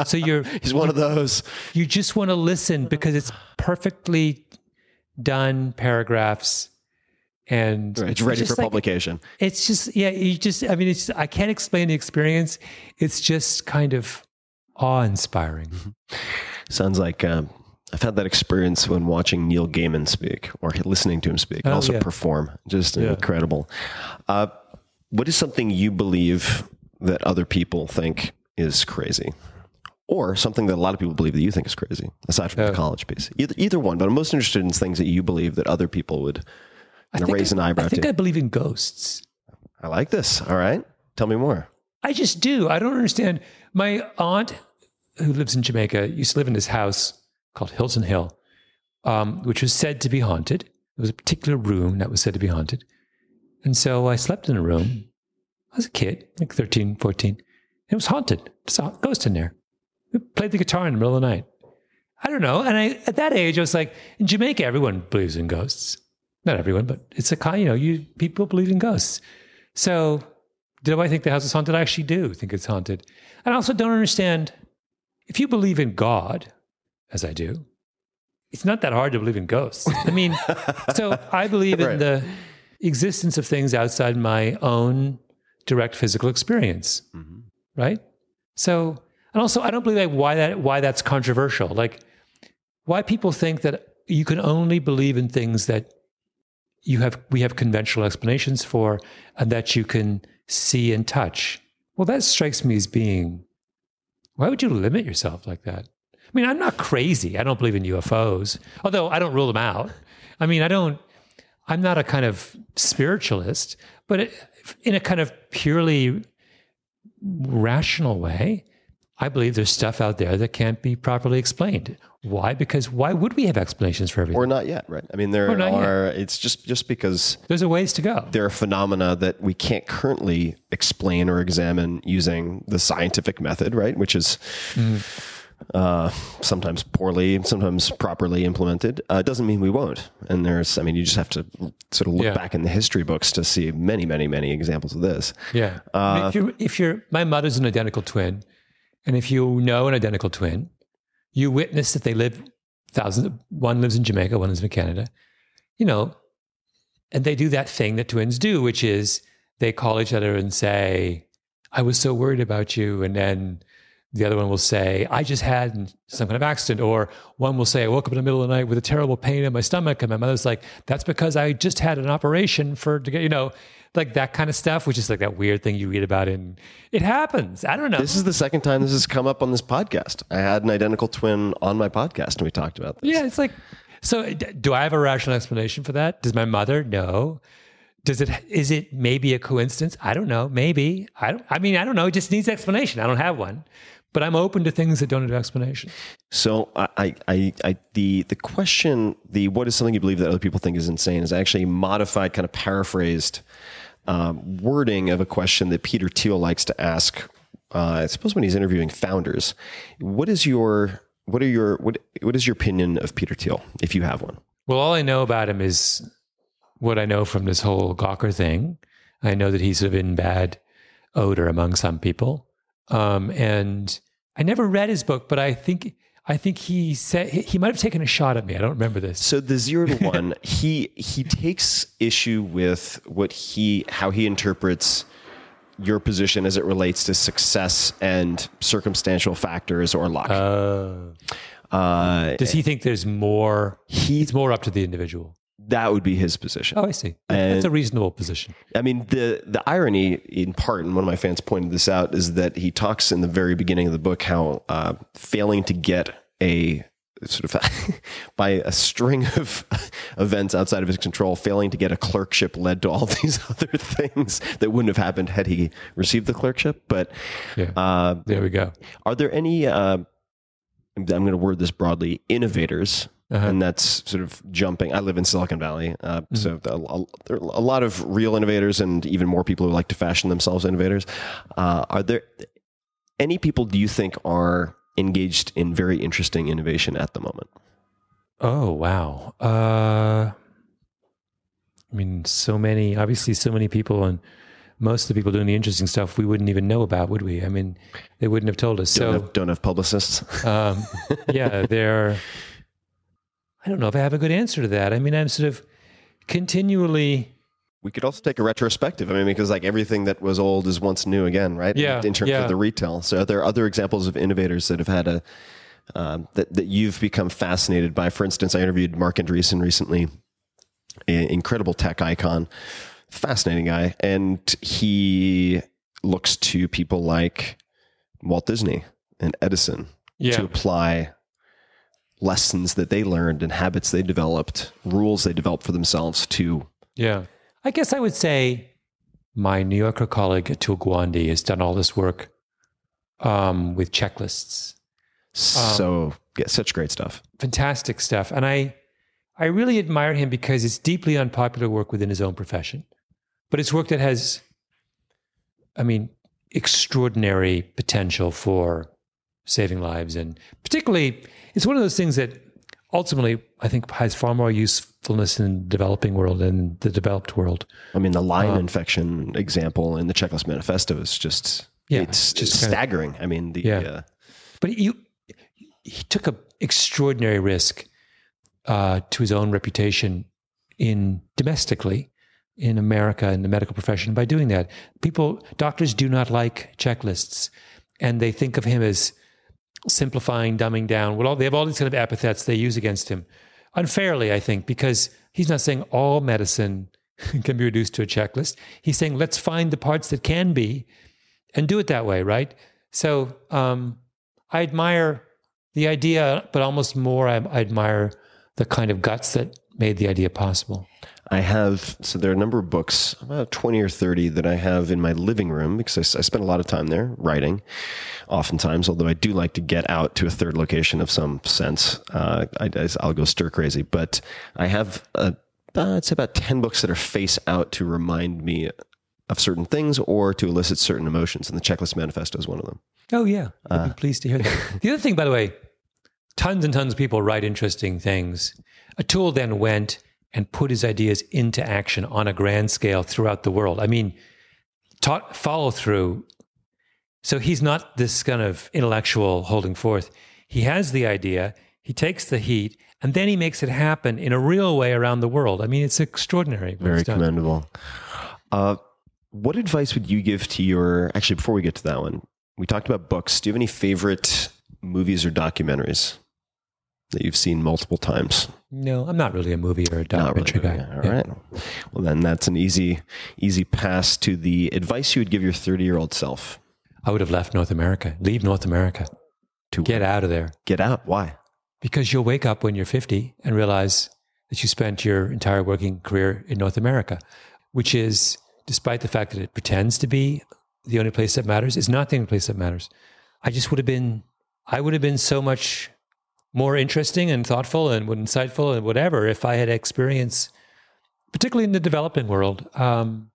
so you're, (laughs) He's one of those. you just want to listen because it's perfectly done paragraphs and It's ready for like- publication. It's just yeah, you just I mean it's I can't explain the experience. It's just kind of awe-inspiring. Sounds like um, I've had that experience when watching Neil Gaiman speak or listening to him speak and Oh, also yeah. perform. Just Yeah. incredible. Uh, what is something you believe that other people think is crazy? Or something that a lot of people believe that you think is crazy, aside from Yeah. the college piece. Either, either one, but I'm most interested in things that you believe that other people would I know, think raise I, an eyebrow I think to. I believe in ghosts. I like this. All right. Tell me more. I just do. I don't understand. My aunt, who lives in Jamaica, used to live in this house called Hilton Hill, um, which was said to be haunted. There was a particular room that was said to be haunted. And so I slept in a room. I was a kid, like 13, 14. It was haunted. There's a ghost in there. We played the guitar in the middle of the night. I don't know. And I, at that age, I was like, in Jamaica, everyone believes in ghosts. Not everyone, but it's a kind, you know, you people believe in ghosts. So do I think the house is haunted? I actually do think it's haunted. And I also don't understand if you believe in God, as I do, it's not that hard to believe in ghosts. I mean, (laughs) so I believe Right. in the existence of things outside my own direct physical experience. Mm-hmm. Right? So and also I don't believe like why that why that's controversial. Like why people think that you can only believe in things that you have we have conventional explanations for and that you can see and touch. Well, that strikes me as being why would you limit yourself like that? I mean, I'm not crazy. I don't believe in UFOs, although I don't rule them out. I mean, I don't I'm not a kind of spiritualist, but it, in a kind of purely rational way, I believe there's stuff out there that can't be properly explained. Why? Because why would we have explanations for everything? Or not yet, right? I mean, there not yet. are, it's just, just because There's a ways to go. there are phenomena that we can't currently explain or examine using the scientific method, right? Which is mm. Uh, sometimes poorly, sometimes properly implemented. Uh, doesn't mean we won't. And there's, I mean, you just have to sort of look Yeah. back in the history books to see many, many, many examples of this. Yeah. Mean, if you're, if you're, my mother's an identical twin, and if you know an identical twin, you witness that they live thousands. One lives in Jamaica, one lives in Canada. You know, and they do that thing that twins do, which is they call each other and say, "I was so worried about you," and then the other one will say, "I just had some kind of accident," or one will say, "I woke up in the middle of the night with a terrible pain in my stomach," and my mother's like, "That's because I just had an operation for to get you know." Like that kind of stuff, which is like that weird thing you read about, and it happens. I don't know. This is the second time this has come up on this podcast. I had an identical twin on my podcast and we talked about this. Yeah, it's like so. Do I have a rational explanation for that? Does my mother? know? Does it? Is it maybe a coincidence? I don't know. Maybe. I don't. I mean, I don't know. It just needs explanation. I don't have one, but I'm open to things that don't have explanation. So I, I, I, the the question, the what is something you believe that other people think is insane, is actually a modified, kind of paraphrased um, wording of a question that Peter Thiel likes to ask. Uh, I suppose when he's interviewing founders, what is your what are your what what is your opinion of Peter Thiel, if you have one? Well, all I know about him is what I know from this whole Gawker thing. I know that he's sort of in bad odor among some people, um, and I never read his book, but I think I think he said he, might have taken a shot at me. I don't remember this. So the zero to (laughs) one, he he takes issue with what he how he interprets your position as it relates to success and circumstantial factors or luck. uh, Does he think there's more? he It's more up to the individual. That would be his position. Oh, I see. That's a reasonable position. I mean, the the irony, in part, and one of my fans pointed this out, is that he talks in the very beginning of the book how uh, failing to get a sort of (laughs) by a string of (laughs) events outside of his control, failing to get a clerkship led to all (laughs) these other things that wouldn't have happened had he received the clerkship. But Yeah. uh, There we go. are there any? Uh, I'm going to word this broadly: innovators, Uh-huh. and that's sort of jumping. I live in Silicon Valley, uh, so a, a- a lot of real innovators, and even more people who like to fashion themselves innovators. Uh, are there any people? Do you think are engaged in very interesting innovation at the moment? Oh wow. Uh, I mean, so many. Obviously, so many people, and most of the people doing the interesting stuff we wouldn't even know about, would we? I mean, they wouldn't have told us. Don't, so have, don't have publicists. um, yeah, (laughs) they're. I don't know if I have a good answer to that. I mean, I'm sort of continually. We could also take a retrospective. I mean, because like everything that was old is once new again, right? Yeah, In terms yeah. of the retail. So are there other examples of innovators that have had a um, that that you've become fascinated by? For instance, I interviewed Marc Andreessen recently, an incredible tech icon, fascinating guy, and he looks to people like Walt Disney and Edison Yeah. to apply lessons that they learned and habits they developed, rules they developed for themselves to Yeah. I guess I would say my New Yorker colleague Atul Gawande has done all this work um, with checklists. So yeah, such great stuff. fantastic stuff. And I, I really admire him because it's deeply unpopular work within his own profession, but it's work that has, I mean, extraordinary potential for saving lives. And particularly, it's one of those things that ultimately I think has far more usefulness in the developing world than the developed world. I mean, the line infection example in the Checklist Manifesto is just Yeah, it's just kinda- staggering. I mean, the Yeah. uh, But you, he took an extraordinary risk uh, to his own reputation in domestically in America in the medical profession by doing that. People, doctors do not like checklists, and they think of him as simplifying, dumbing down. Well, they have all these kind of epithets they use against him unfairly, I think, because he's not saying all medicine (laughs) can be reduced to a checklist. He's saying let's find the parts that can be and do it that way, right? So um, I admire the idea, but almost more, I, I admire the kind of guts that made the idea possible. I have so there are a number of books, about twenty or thirty, that I have in my living room because I spend a lot of time there writing. Oftentimes, although I do like to get out to a third location of some sense, uh, I, will go stir crazy. But I have uh, uh, it's about ten books that are face out to remind me of certain things or to elicit certain emotions, and the Checklist Manifesto is one of them. Oh yeah, I'd be pleased to hear that. (laughs) the other thing, by the way, tons and tons of people write interesting things. Atul then went and put his ideas into action on a grand scale throughout the world. I mean, taught follow through. So he's not this kind of intellectual holding forth. He has the idea, he takes the heat, and then he makes it happen in a real way around the world. I mean, it's extraordinary. Very done. commendable. Uh, what advice would you give to your? Actually, before we get to that one, we talked about books. Do you have any favorite movies or documentaries that you've seen multiple times? No, I'm not really a movie or a Not really. documentary guy. All right. Well, then that's an easy, easy pass to the advice you would give your 30 year old self I would have left North America. Leave North America. to Get out of there. Get out. Why? Because you'll wake up when you're 50 and realize that you spent your entire working career in North America, which is, despite the fact that it pretends to be the only place that matters, is not the only place that matters. I just would have been, I would have been so much more interesting and thoughtful and insightful and whatever if I had experience, particularly in the developing world. Um,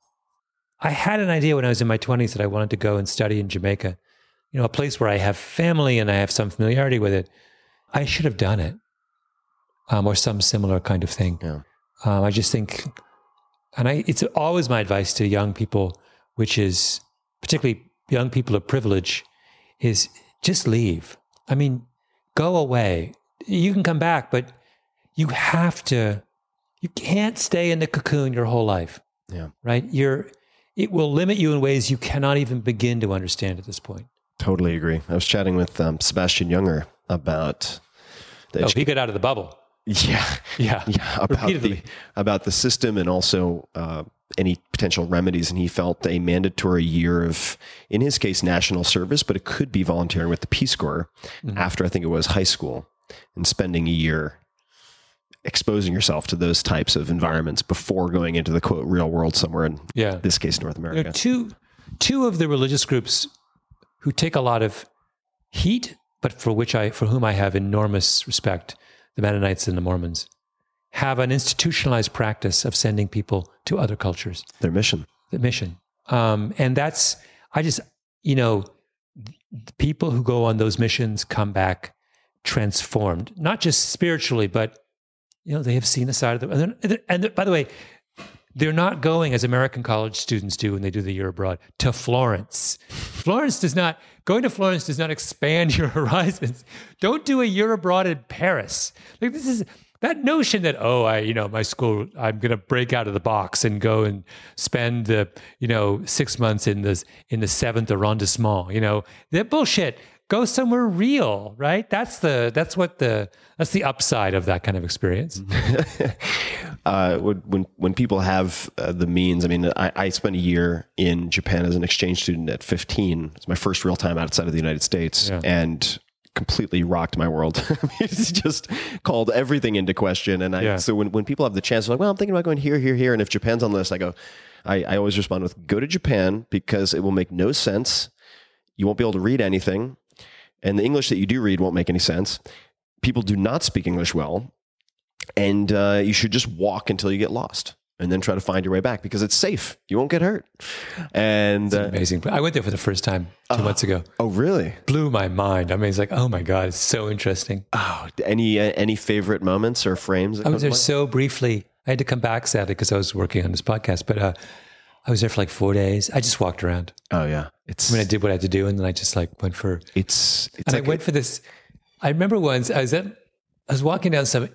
I had an idea when I was in my 20s that I wanted to go and study in Jamaica, you know, a place where I have family and I have some familiarity with it. I should have done it, um, or some similar kind of thing. Yeah. Um, I just think, and I, it's always my advice to young people, which is particularly young people of privilege, is just leave. I mean, go away. You can come back, but you have to. You can't stay in the cocoon your whole life. Yeah. Right. You're. It will limit you in ways you cannot even begin to understand at this point. Totally agree. I was chatting with um, Sebastian Junger about the Oh, he got out of the bubble. yeah, Yeah. yeah about the about the system and also uh, any potential remedies. And he felt a mandatory year of, in his case, national service, but it could be volunteering with the Peace Corps Mm-hmm. after I think it was high school and spending a year exposing yourself to those types of environments before going into the quote real world somewhere in Yeah. this case North There America. are two two of the religious groups who take a lot of heat, but for which I for whom I have enormous respect, the Mennonites and the Mormons, have an institutionalized practice of sending people to other cultures. Their mission. The mission. Um, and that's I just you know the people who go on those missions come back transformed, not just spiritually, but you know they have seen the side of the and, then- and, and by the way, they're not going as American college students do when they do the year abroad to Florence. Florence does not going to Florence does not expand (laughs) your horizons. Don't do a year abroad in Paris. Like this is that notion that oh I you know my school I'm going to break out of the box and go and spend the you know 6 months in this in the 7th arrondissement, you know. That bullshit. Go somewhere real, right? That's the that's what the that's the upside of that kind of experience. (laughs) uh, when when when people have uh, the means, I mean, I, I spent a year in Japan as an exchange student at 15. It's my first real time outside of the United States, Yeah. and completely rocked my world. (laughs) it's just called everything into question. And I Yeah. so when when people have the chance, they're like, well, I'm thinking about going here, here, here, and if Japan's on the list, I go. I, I always respond with go to Japan because it will make no sense. You won't be able to read anything. And the English that you do read won't make any sense. People do not speak English well and uh, you should just walk until you get lost and then try to find your way back because it's safe you won't get hurt and uh, Amazing. I went there for the first time 2 months ago. oh really Blew my mind. I mean, it's like, oh my God, it's so interesting. oh any uh, any favorite moments or frames that I was there so briefly. I had to come back sadly because I was working on this podcast, but uh, I was there for like four days. I just walked around. oh yeah it's I mean, I did what I had to do, and then I just like went for. it's it's And like I went for this. I remember once I was at, I was walking down some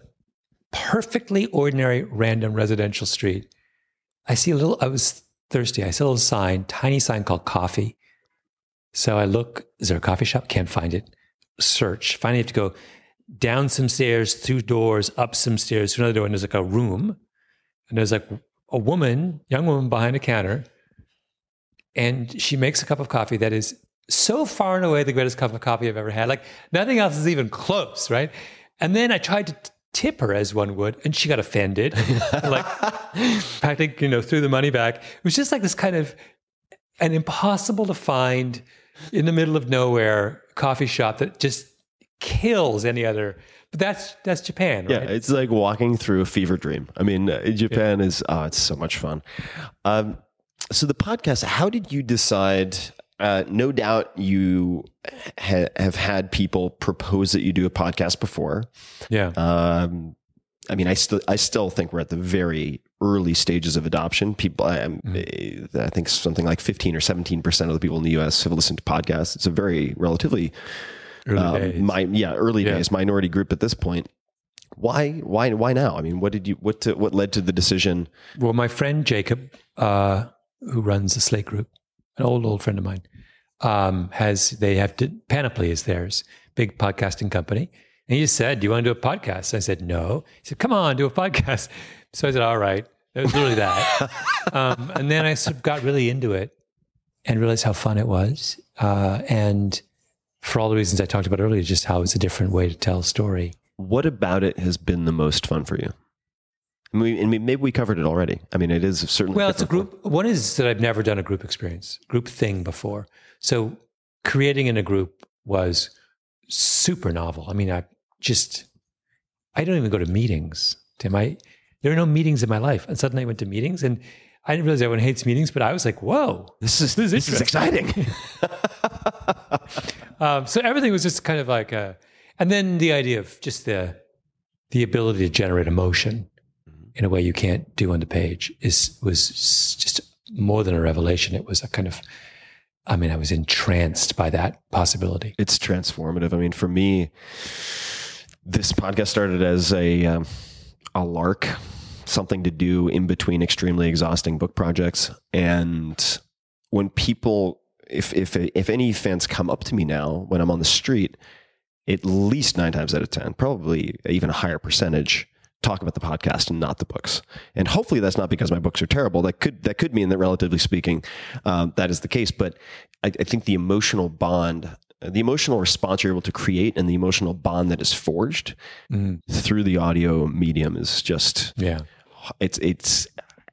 perfectly ordinary random residential street. I see a little. I was thirsty. I see a little sign, tiny sign called coffee. So I look. Is there a coffee shop? Can't find it. Search. Finally, have to go down some stairs, through doors, up some stairs to another door, and there's like a room, and there's like a woman, young woman behind a counter, and she makes a cup of coffee that is so far and away the greatest cup of coffee I've ever had. Like nothing else is even close, right? And then I tried to tip her as one would, and she got offended, (laughs) like practically, you know, threw the money back. It was just like this kind of an impossible to find in the middle of nowhere coffee shop that just kills any other. But that's that's Japan, yeah it's like walking through a fever dream i mean uh, japan is oh it's so much fun um, so the podcast how did you decide uh, no doubt you ha- have had people propose that you do a podcast before. Yeah. Um, I mean, I still I still think we're at the very early stages of adoption. People, I, Mm-hmm. I think something like fifteen or seventeen percent of the people in the U.S. have listened to podcasts. It's a very relatively Early um, days. mi- yeah, early Yeah. days minority group at this point. Why, why, why now? I mean, what did you, what, to, what led to the decision? Well, my friend Jacob, uh, who runs the Slate Group, an old old friend of mine, um, has they have Panoply is theirs, big podcasting company. And he just said, "Do you want to do a podcast?" I said, "No." He said, "Come on, do a podcast." (laughs) So I said, "All right." It was literally that. (laughs) um, and then I sort of got really into it and realized how fun it was, uh, and for all the reasons I talked about earlier, just how it's a different way to tell a story. What about it has been the most fun for you? I mean, maybe we covered it already. I mean, it is certainly. Well, it's a group. One is that I've never done a group experience, group thing before. So creating in a group was super novel. I mean, I just, I don't even go to meetings, Tim. I, there are no meetings in my life. And suddenly I went to meetings and I didn't realize everyone hates meetings, but I was like, whoa, This is this is, this is exciting. (laughs) um, so everything was just kind of like a, and then the idea of just the, the ability to generate emotion in a way you can't do on the page is was just more than a revelation. It was a kind of, I mean, I was entranced by that possibility. it's transformative. I mean, for me, this podcast started as a um, a lark, something to do in between extremely exhausting book projects. And when people, if if if any fans come up to me now when I'm on the street, at least nine times out of ten, probably even a higher percentage, talk about the podcast and not the books. And hopefully that's not because my books are terrible. That could that could mean that, relatively speaking, um, that is the case. But I, I think the emotional bond, the emotional response you're able to create, and the emotional bond that is forged through the audio medium is just Yeah. it's it's.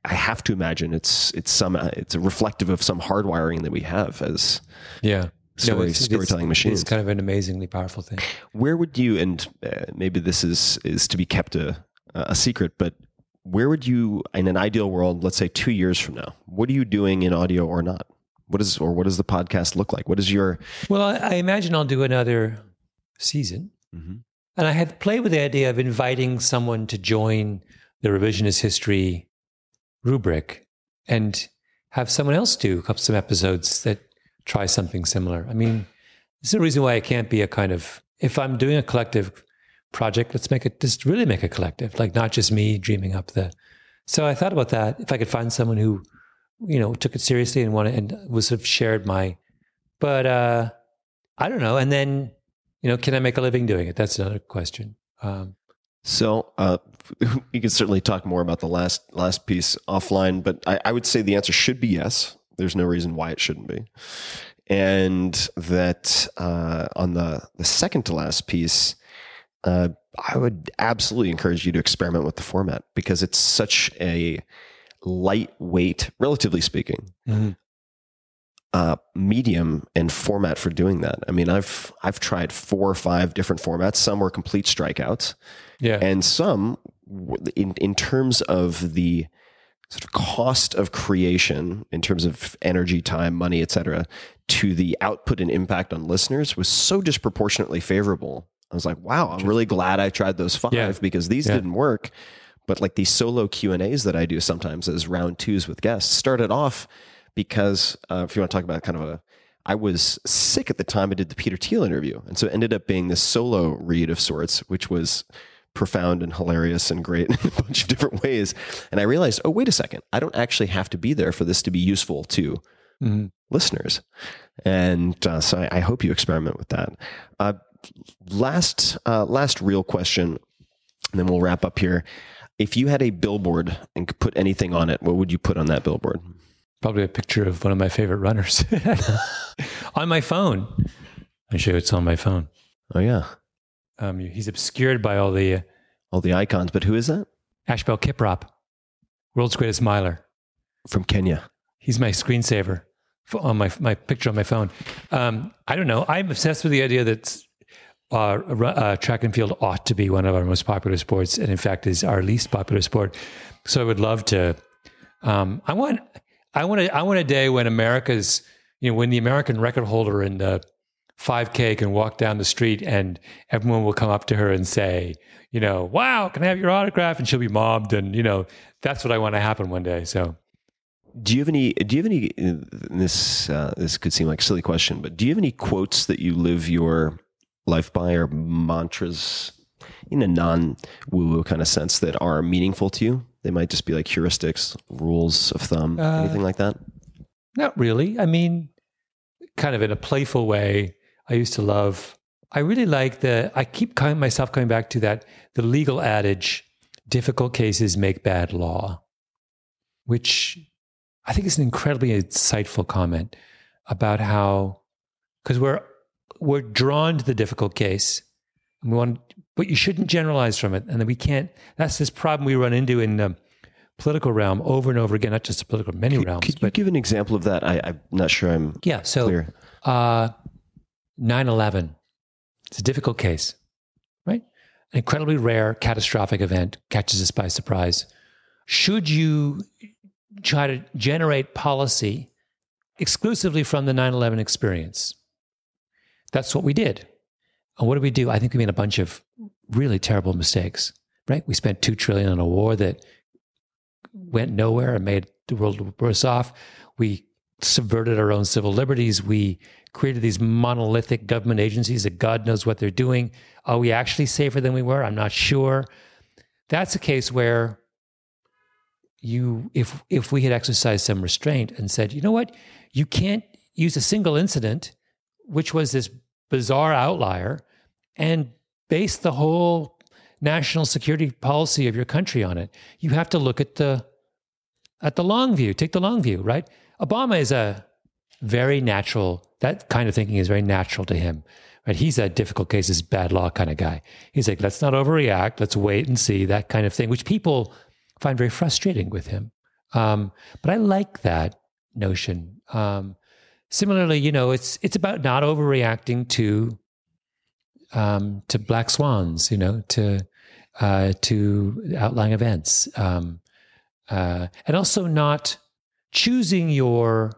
I have to imagine it's it's some it's reflective of some hardwiring that we have as Yeah. Story- it's- storytelling machines. It's kind of an amazingly powerful thing. where would you and uh, maybe this is is to be kept a a secret but where would you in an ideal world let's say 2 years from now what are you doing in audio or not what is or what does the podcast look like what is your Well, I, I imagine I'll do another season. Mhm. And I had played with the idea of inviting someone to join the revisionist history rubric and have someone else do a couple some episodes that try something similar. I mean, is a reason why I can't be a kind of if I'm doing a collective project, let's make it just really make a collective, like not just me dreaming up the. So I thought about that. If I could find someone who, you know, took it seriously and wanted and was sort of shared my, but uh, I don't know. And then, you know, can I make a living doing it? That's another question. Um, so uh you can certainly talk more about the last last piece offline but I, I would say the answer should be yes there's no reason why it shouldn't be and that uh, on the the second to last piece, uh, I would absolutely encourage you to experiment with the format because it's such a lightweight, relatively speaking, Mhm. uh, medium and format for doing that. I mean, I've I've tried four or five different formats. Some were complete strikeouts, yeah. and some in in terms of the sort of cost of creation in terms of energy time money etc to the output and impact on listeners was so disproportionately favorable i was like wow i'm really glad i tried those five Yeah. because these Yeah. didn't work but like these solo q and a's that i do sometimes as round twos with guests started off because uh, if you want to talk about kind of a I was sick at the time I did the Peter Thiel interview. And so it ended up being this solo read of sorts, which was profound and hilarious and great (laughs) in a bunch of different ways. And I realized, oh, wait a second, I don't actually have to be there for this to be useful to Mhm. listeners. And uh, so I, I hope you experiment with that. Uh, last, uh, last real question, and then we'll wrap up here. If you had a billboard and could put anything on it, what would you put on that billboard? Probably a picture of one of my favorite runners (laughs) on my phone. I show you it's on my phone. Oh yeah, Um, he's obscured by all the uh, all the icons. But who is that? Asbel Kiprop, world's greatest miler. From Kenya. He's my screensaver on my my picture on my phone. Um, I don't know. I'm obsessed with the idea that uh, uh, track and field ought to be one of our most popular sports, and in fact is our least popular sport. So I would love to. Um, I want. I want. A, I want a day when America's you know, when the American record holder in the 5K can walk down the street and everyone will come up to her and say, you know, wow, can I have your autograph? And she'll be mobbed. And, you know, that's what I want to happen one day. So, Do you have any? Do you have any? This uh, this could seem like a silly question, but do you have any quotes that you live your life by, or mantras in a non woo woo kind of sense that are meaningful to you? They might just be like heuristics, rules of thumb, Uh, anything like that. not really. I mean, kind of in a playful way, I used to love, I really like the, I keep coming, myself coming back to that, the legal adage, difficult cases make bad law, which I think is an incredibly insightful comment about how, because we're, we're drawn to the difficult case. And we want, but you shouldn't generalize from it. And then we can't, that's this problem we run into in the political realm over and over again, not just the political, many Could, realms. could you give an example of that? I, I'm not sure I'm yeah. So clear. uh, 9/11. It's a difficult case, right? An incredibly rare, catastrophic event catches us by surprise. Should you try to generate policy exclusively from the 9/11 experience? That's what we did. And what did we do? I think we made a bunch of really terrible mistakes. Right? We spent two trillion on a war that went nowhere and made the world worse off. We subverted our own civil liberties. We created these monolithic government agencies that God knows what they're doing. Are we actually safer than we were? I'm not sure. That's a case where you if if we had exercised some restraint and said, you know what, you can't use a single incident, which was this bizarre outlier, and base the whole national security policy of your country on it. You have to look at the at the long view. Take the long view, right? Obama is a very natural. That kind of thinking is very natural to him. Right? He's a difficult cases, bad law kind of guy. He's like, let's not overreact. Let's wait and see that kind of thing, which people find very frustrating with him. Um, but I like that notion. Um, similarly, you know, it's it's about not overreacting to um, to black swans, you know, to uh, to outlying events, um, uh, and also not choosing your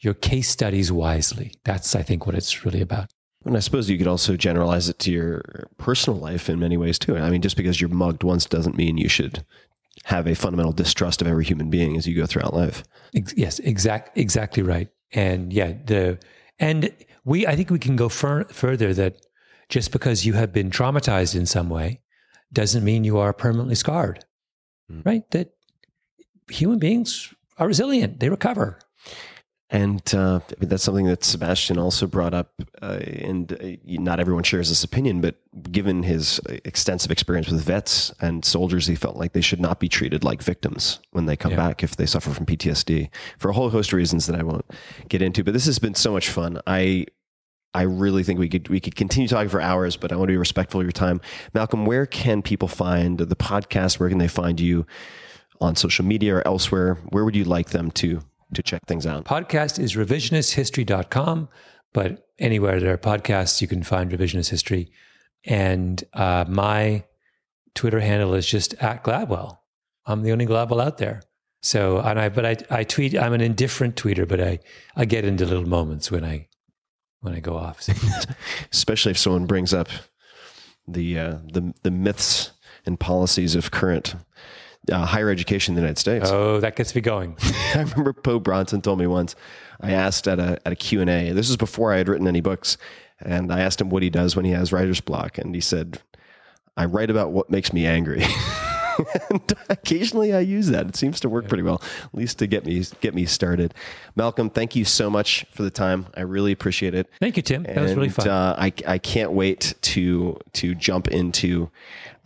your case studies wisely. That's, I think, what it's really about. And I suppose you could also generalize it to your personal life in many ways too. I mean, just because you're mugged once doesn't mean you should have a fundamental distrust of every human being as you go throughout life. Yes, exact, exactly right. And yeah, the and we, I think we can go fur- further that just because you have been traumatized in some way doesn't mean you are permanently scarred, mm. right? That human beings are resilient; they recover. And uh, I mean, that's something that Sebastian also brought up. Uh, and uh, not everyone shares this opinion, but given his extensive experience with vets and soldiers, he felt like they should not be treated like victims when they come Yeah. back if they suffer from PTSD for a whole host of reasons that I won't get into. But this has been so much fun. I I really think we could we could continue talking for hours, but I want to be respectful of your time. Malcolm, where can people find the podcast? Where can they find you on social media or elsewhere? Where would you like them to to check things out? Podcast is revisionisthistory.com, but anywhere there are podcasts, you can find revisionist history. And uh, my Twitter handle is just at Gladwell. I'm the only Gladwell out there. So, and I, but I, I tweet, I'm an indifferent tweeter, but I, I get into little moments when I, when I go off. (laughs) especially if someone brings up the uh, the the myths and policies of current uh, higher education in the United States. oh, that gets me going. (laughs) I remember Po Bronson told me once. I asked at a at a Q and A. This was before I had written any books, and I asked him what he does when he has writer's block, and he said, "I write about what makes me angry." (laughs) and occasionally I use that. It seems to work pretty well, at least to get me get me started. Malcolm, thank you so much for the time. I really appreciate it. Thank you, Tim. That was really fun. Uh, I I can't wait to to jump into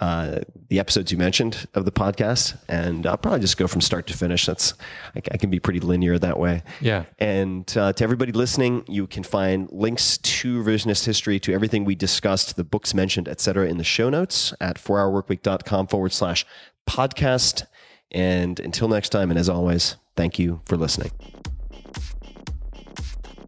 uh, the episodes you mentioned of the podcast, and I'll probably just go from start to finish. That's I, I can be pretty linear that way. Yeah. And uh, to everybody listening, you can find links to revisionist history, to everything we discussed, the books mentioned, etc., in the show notes at 4hourworkweek.com forward slash podcast. And until next time, and as always, thank you for listening.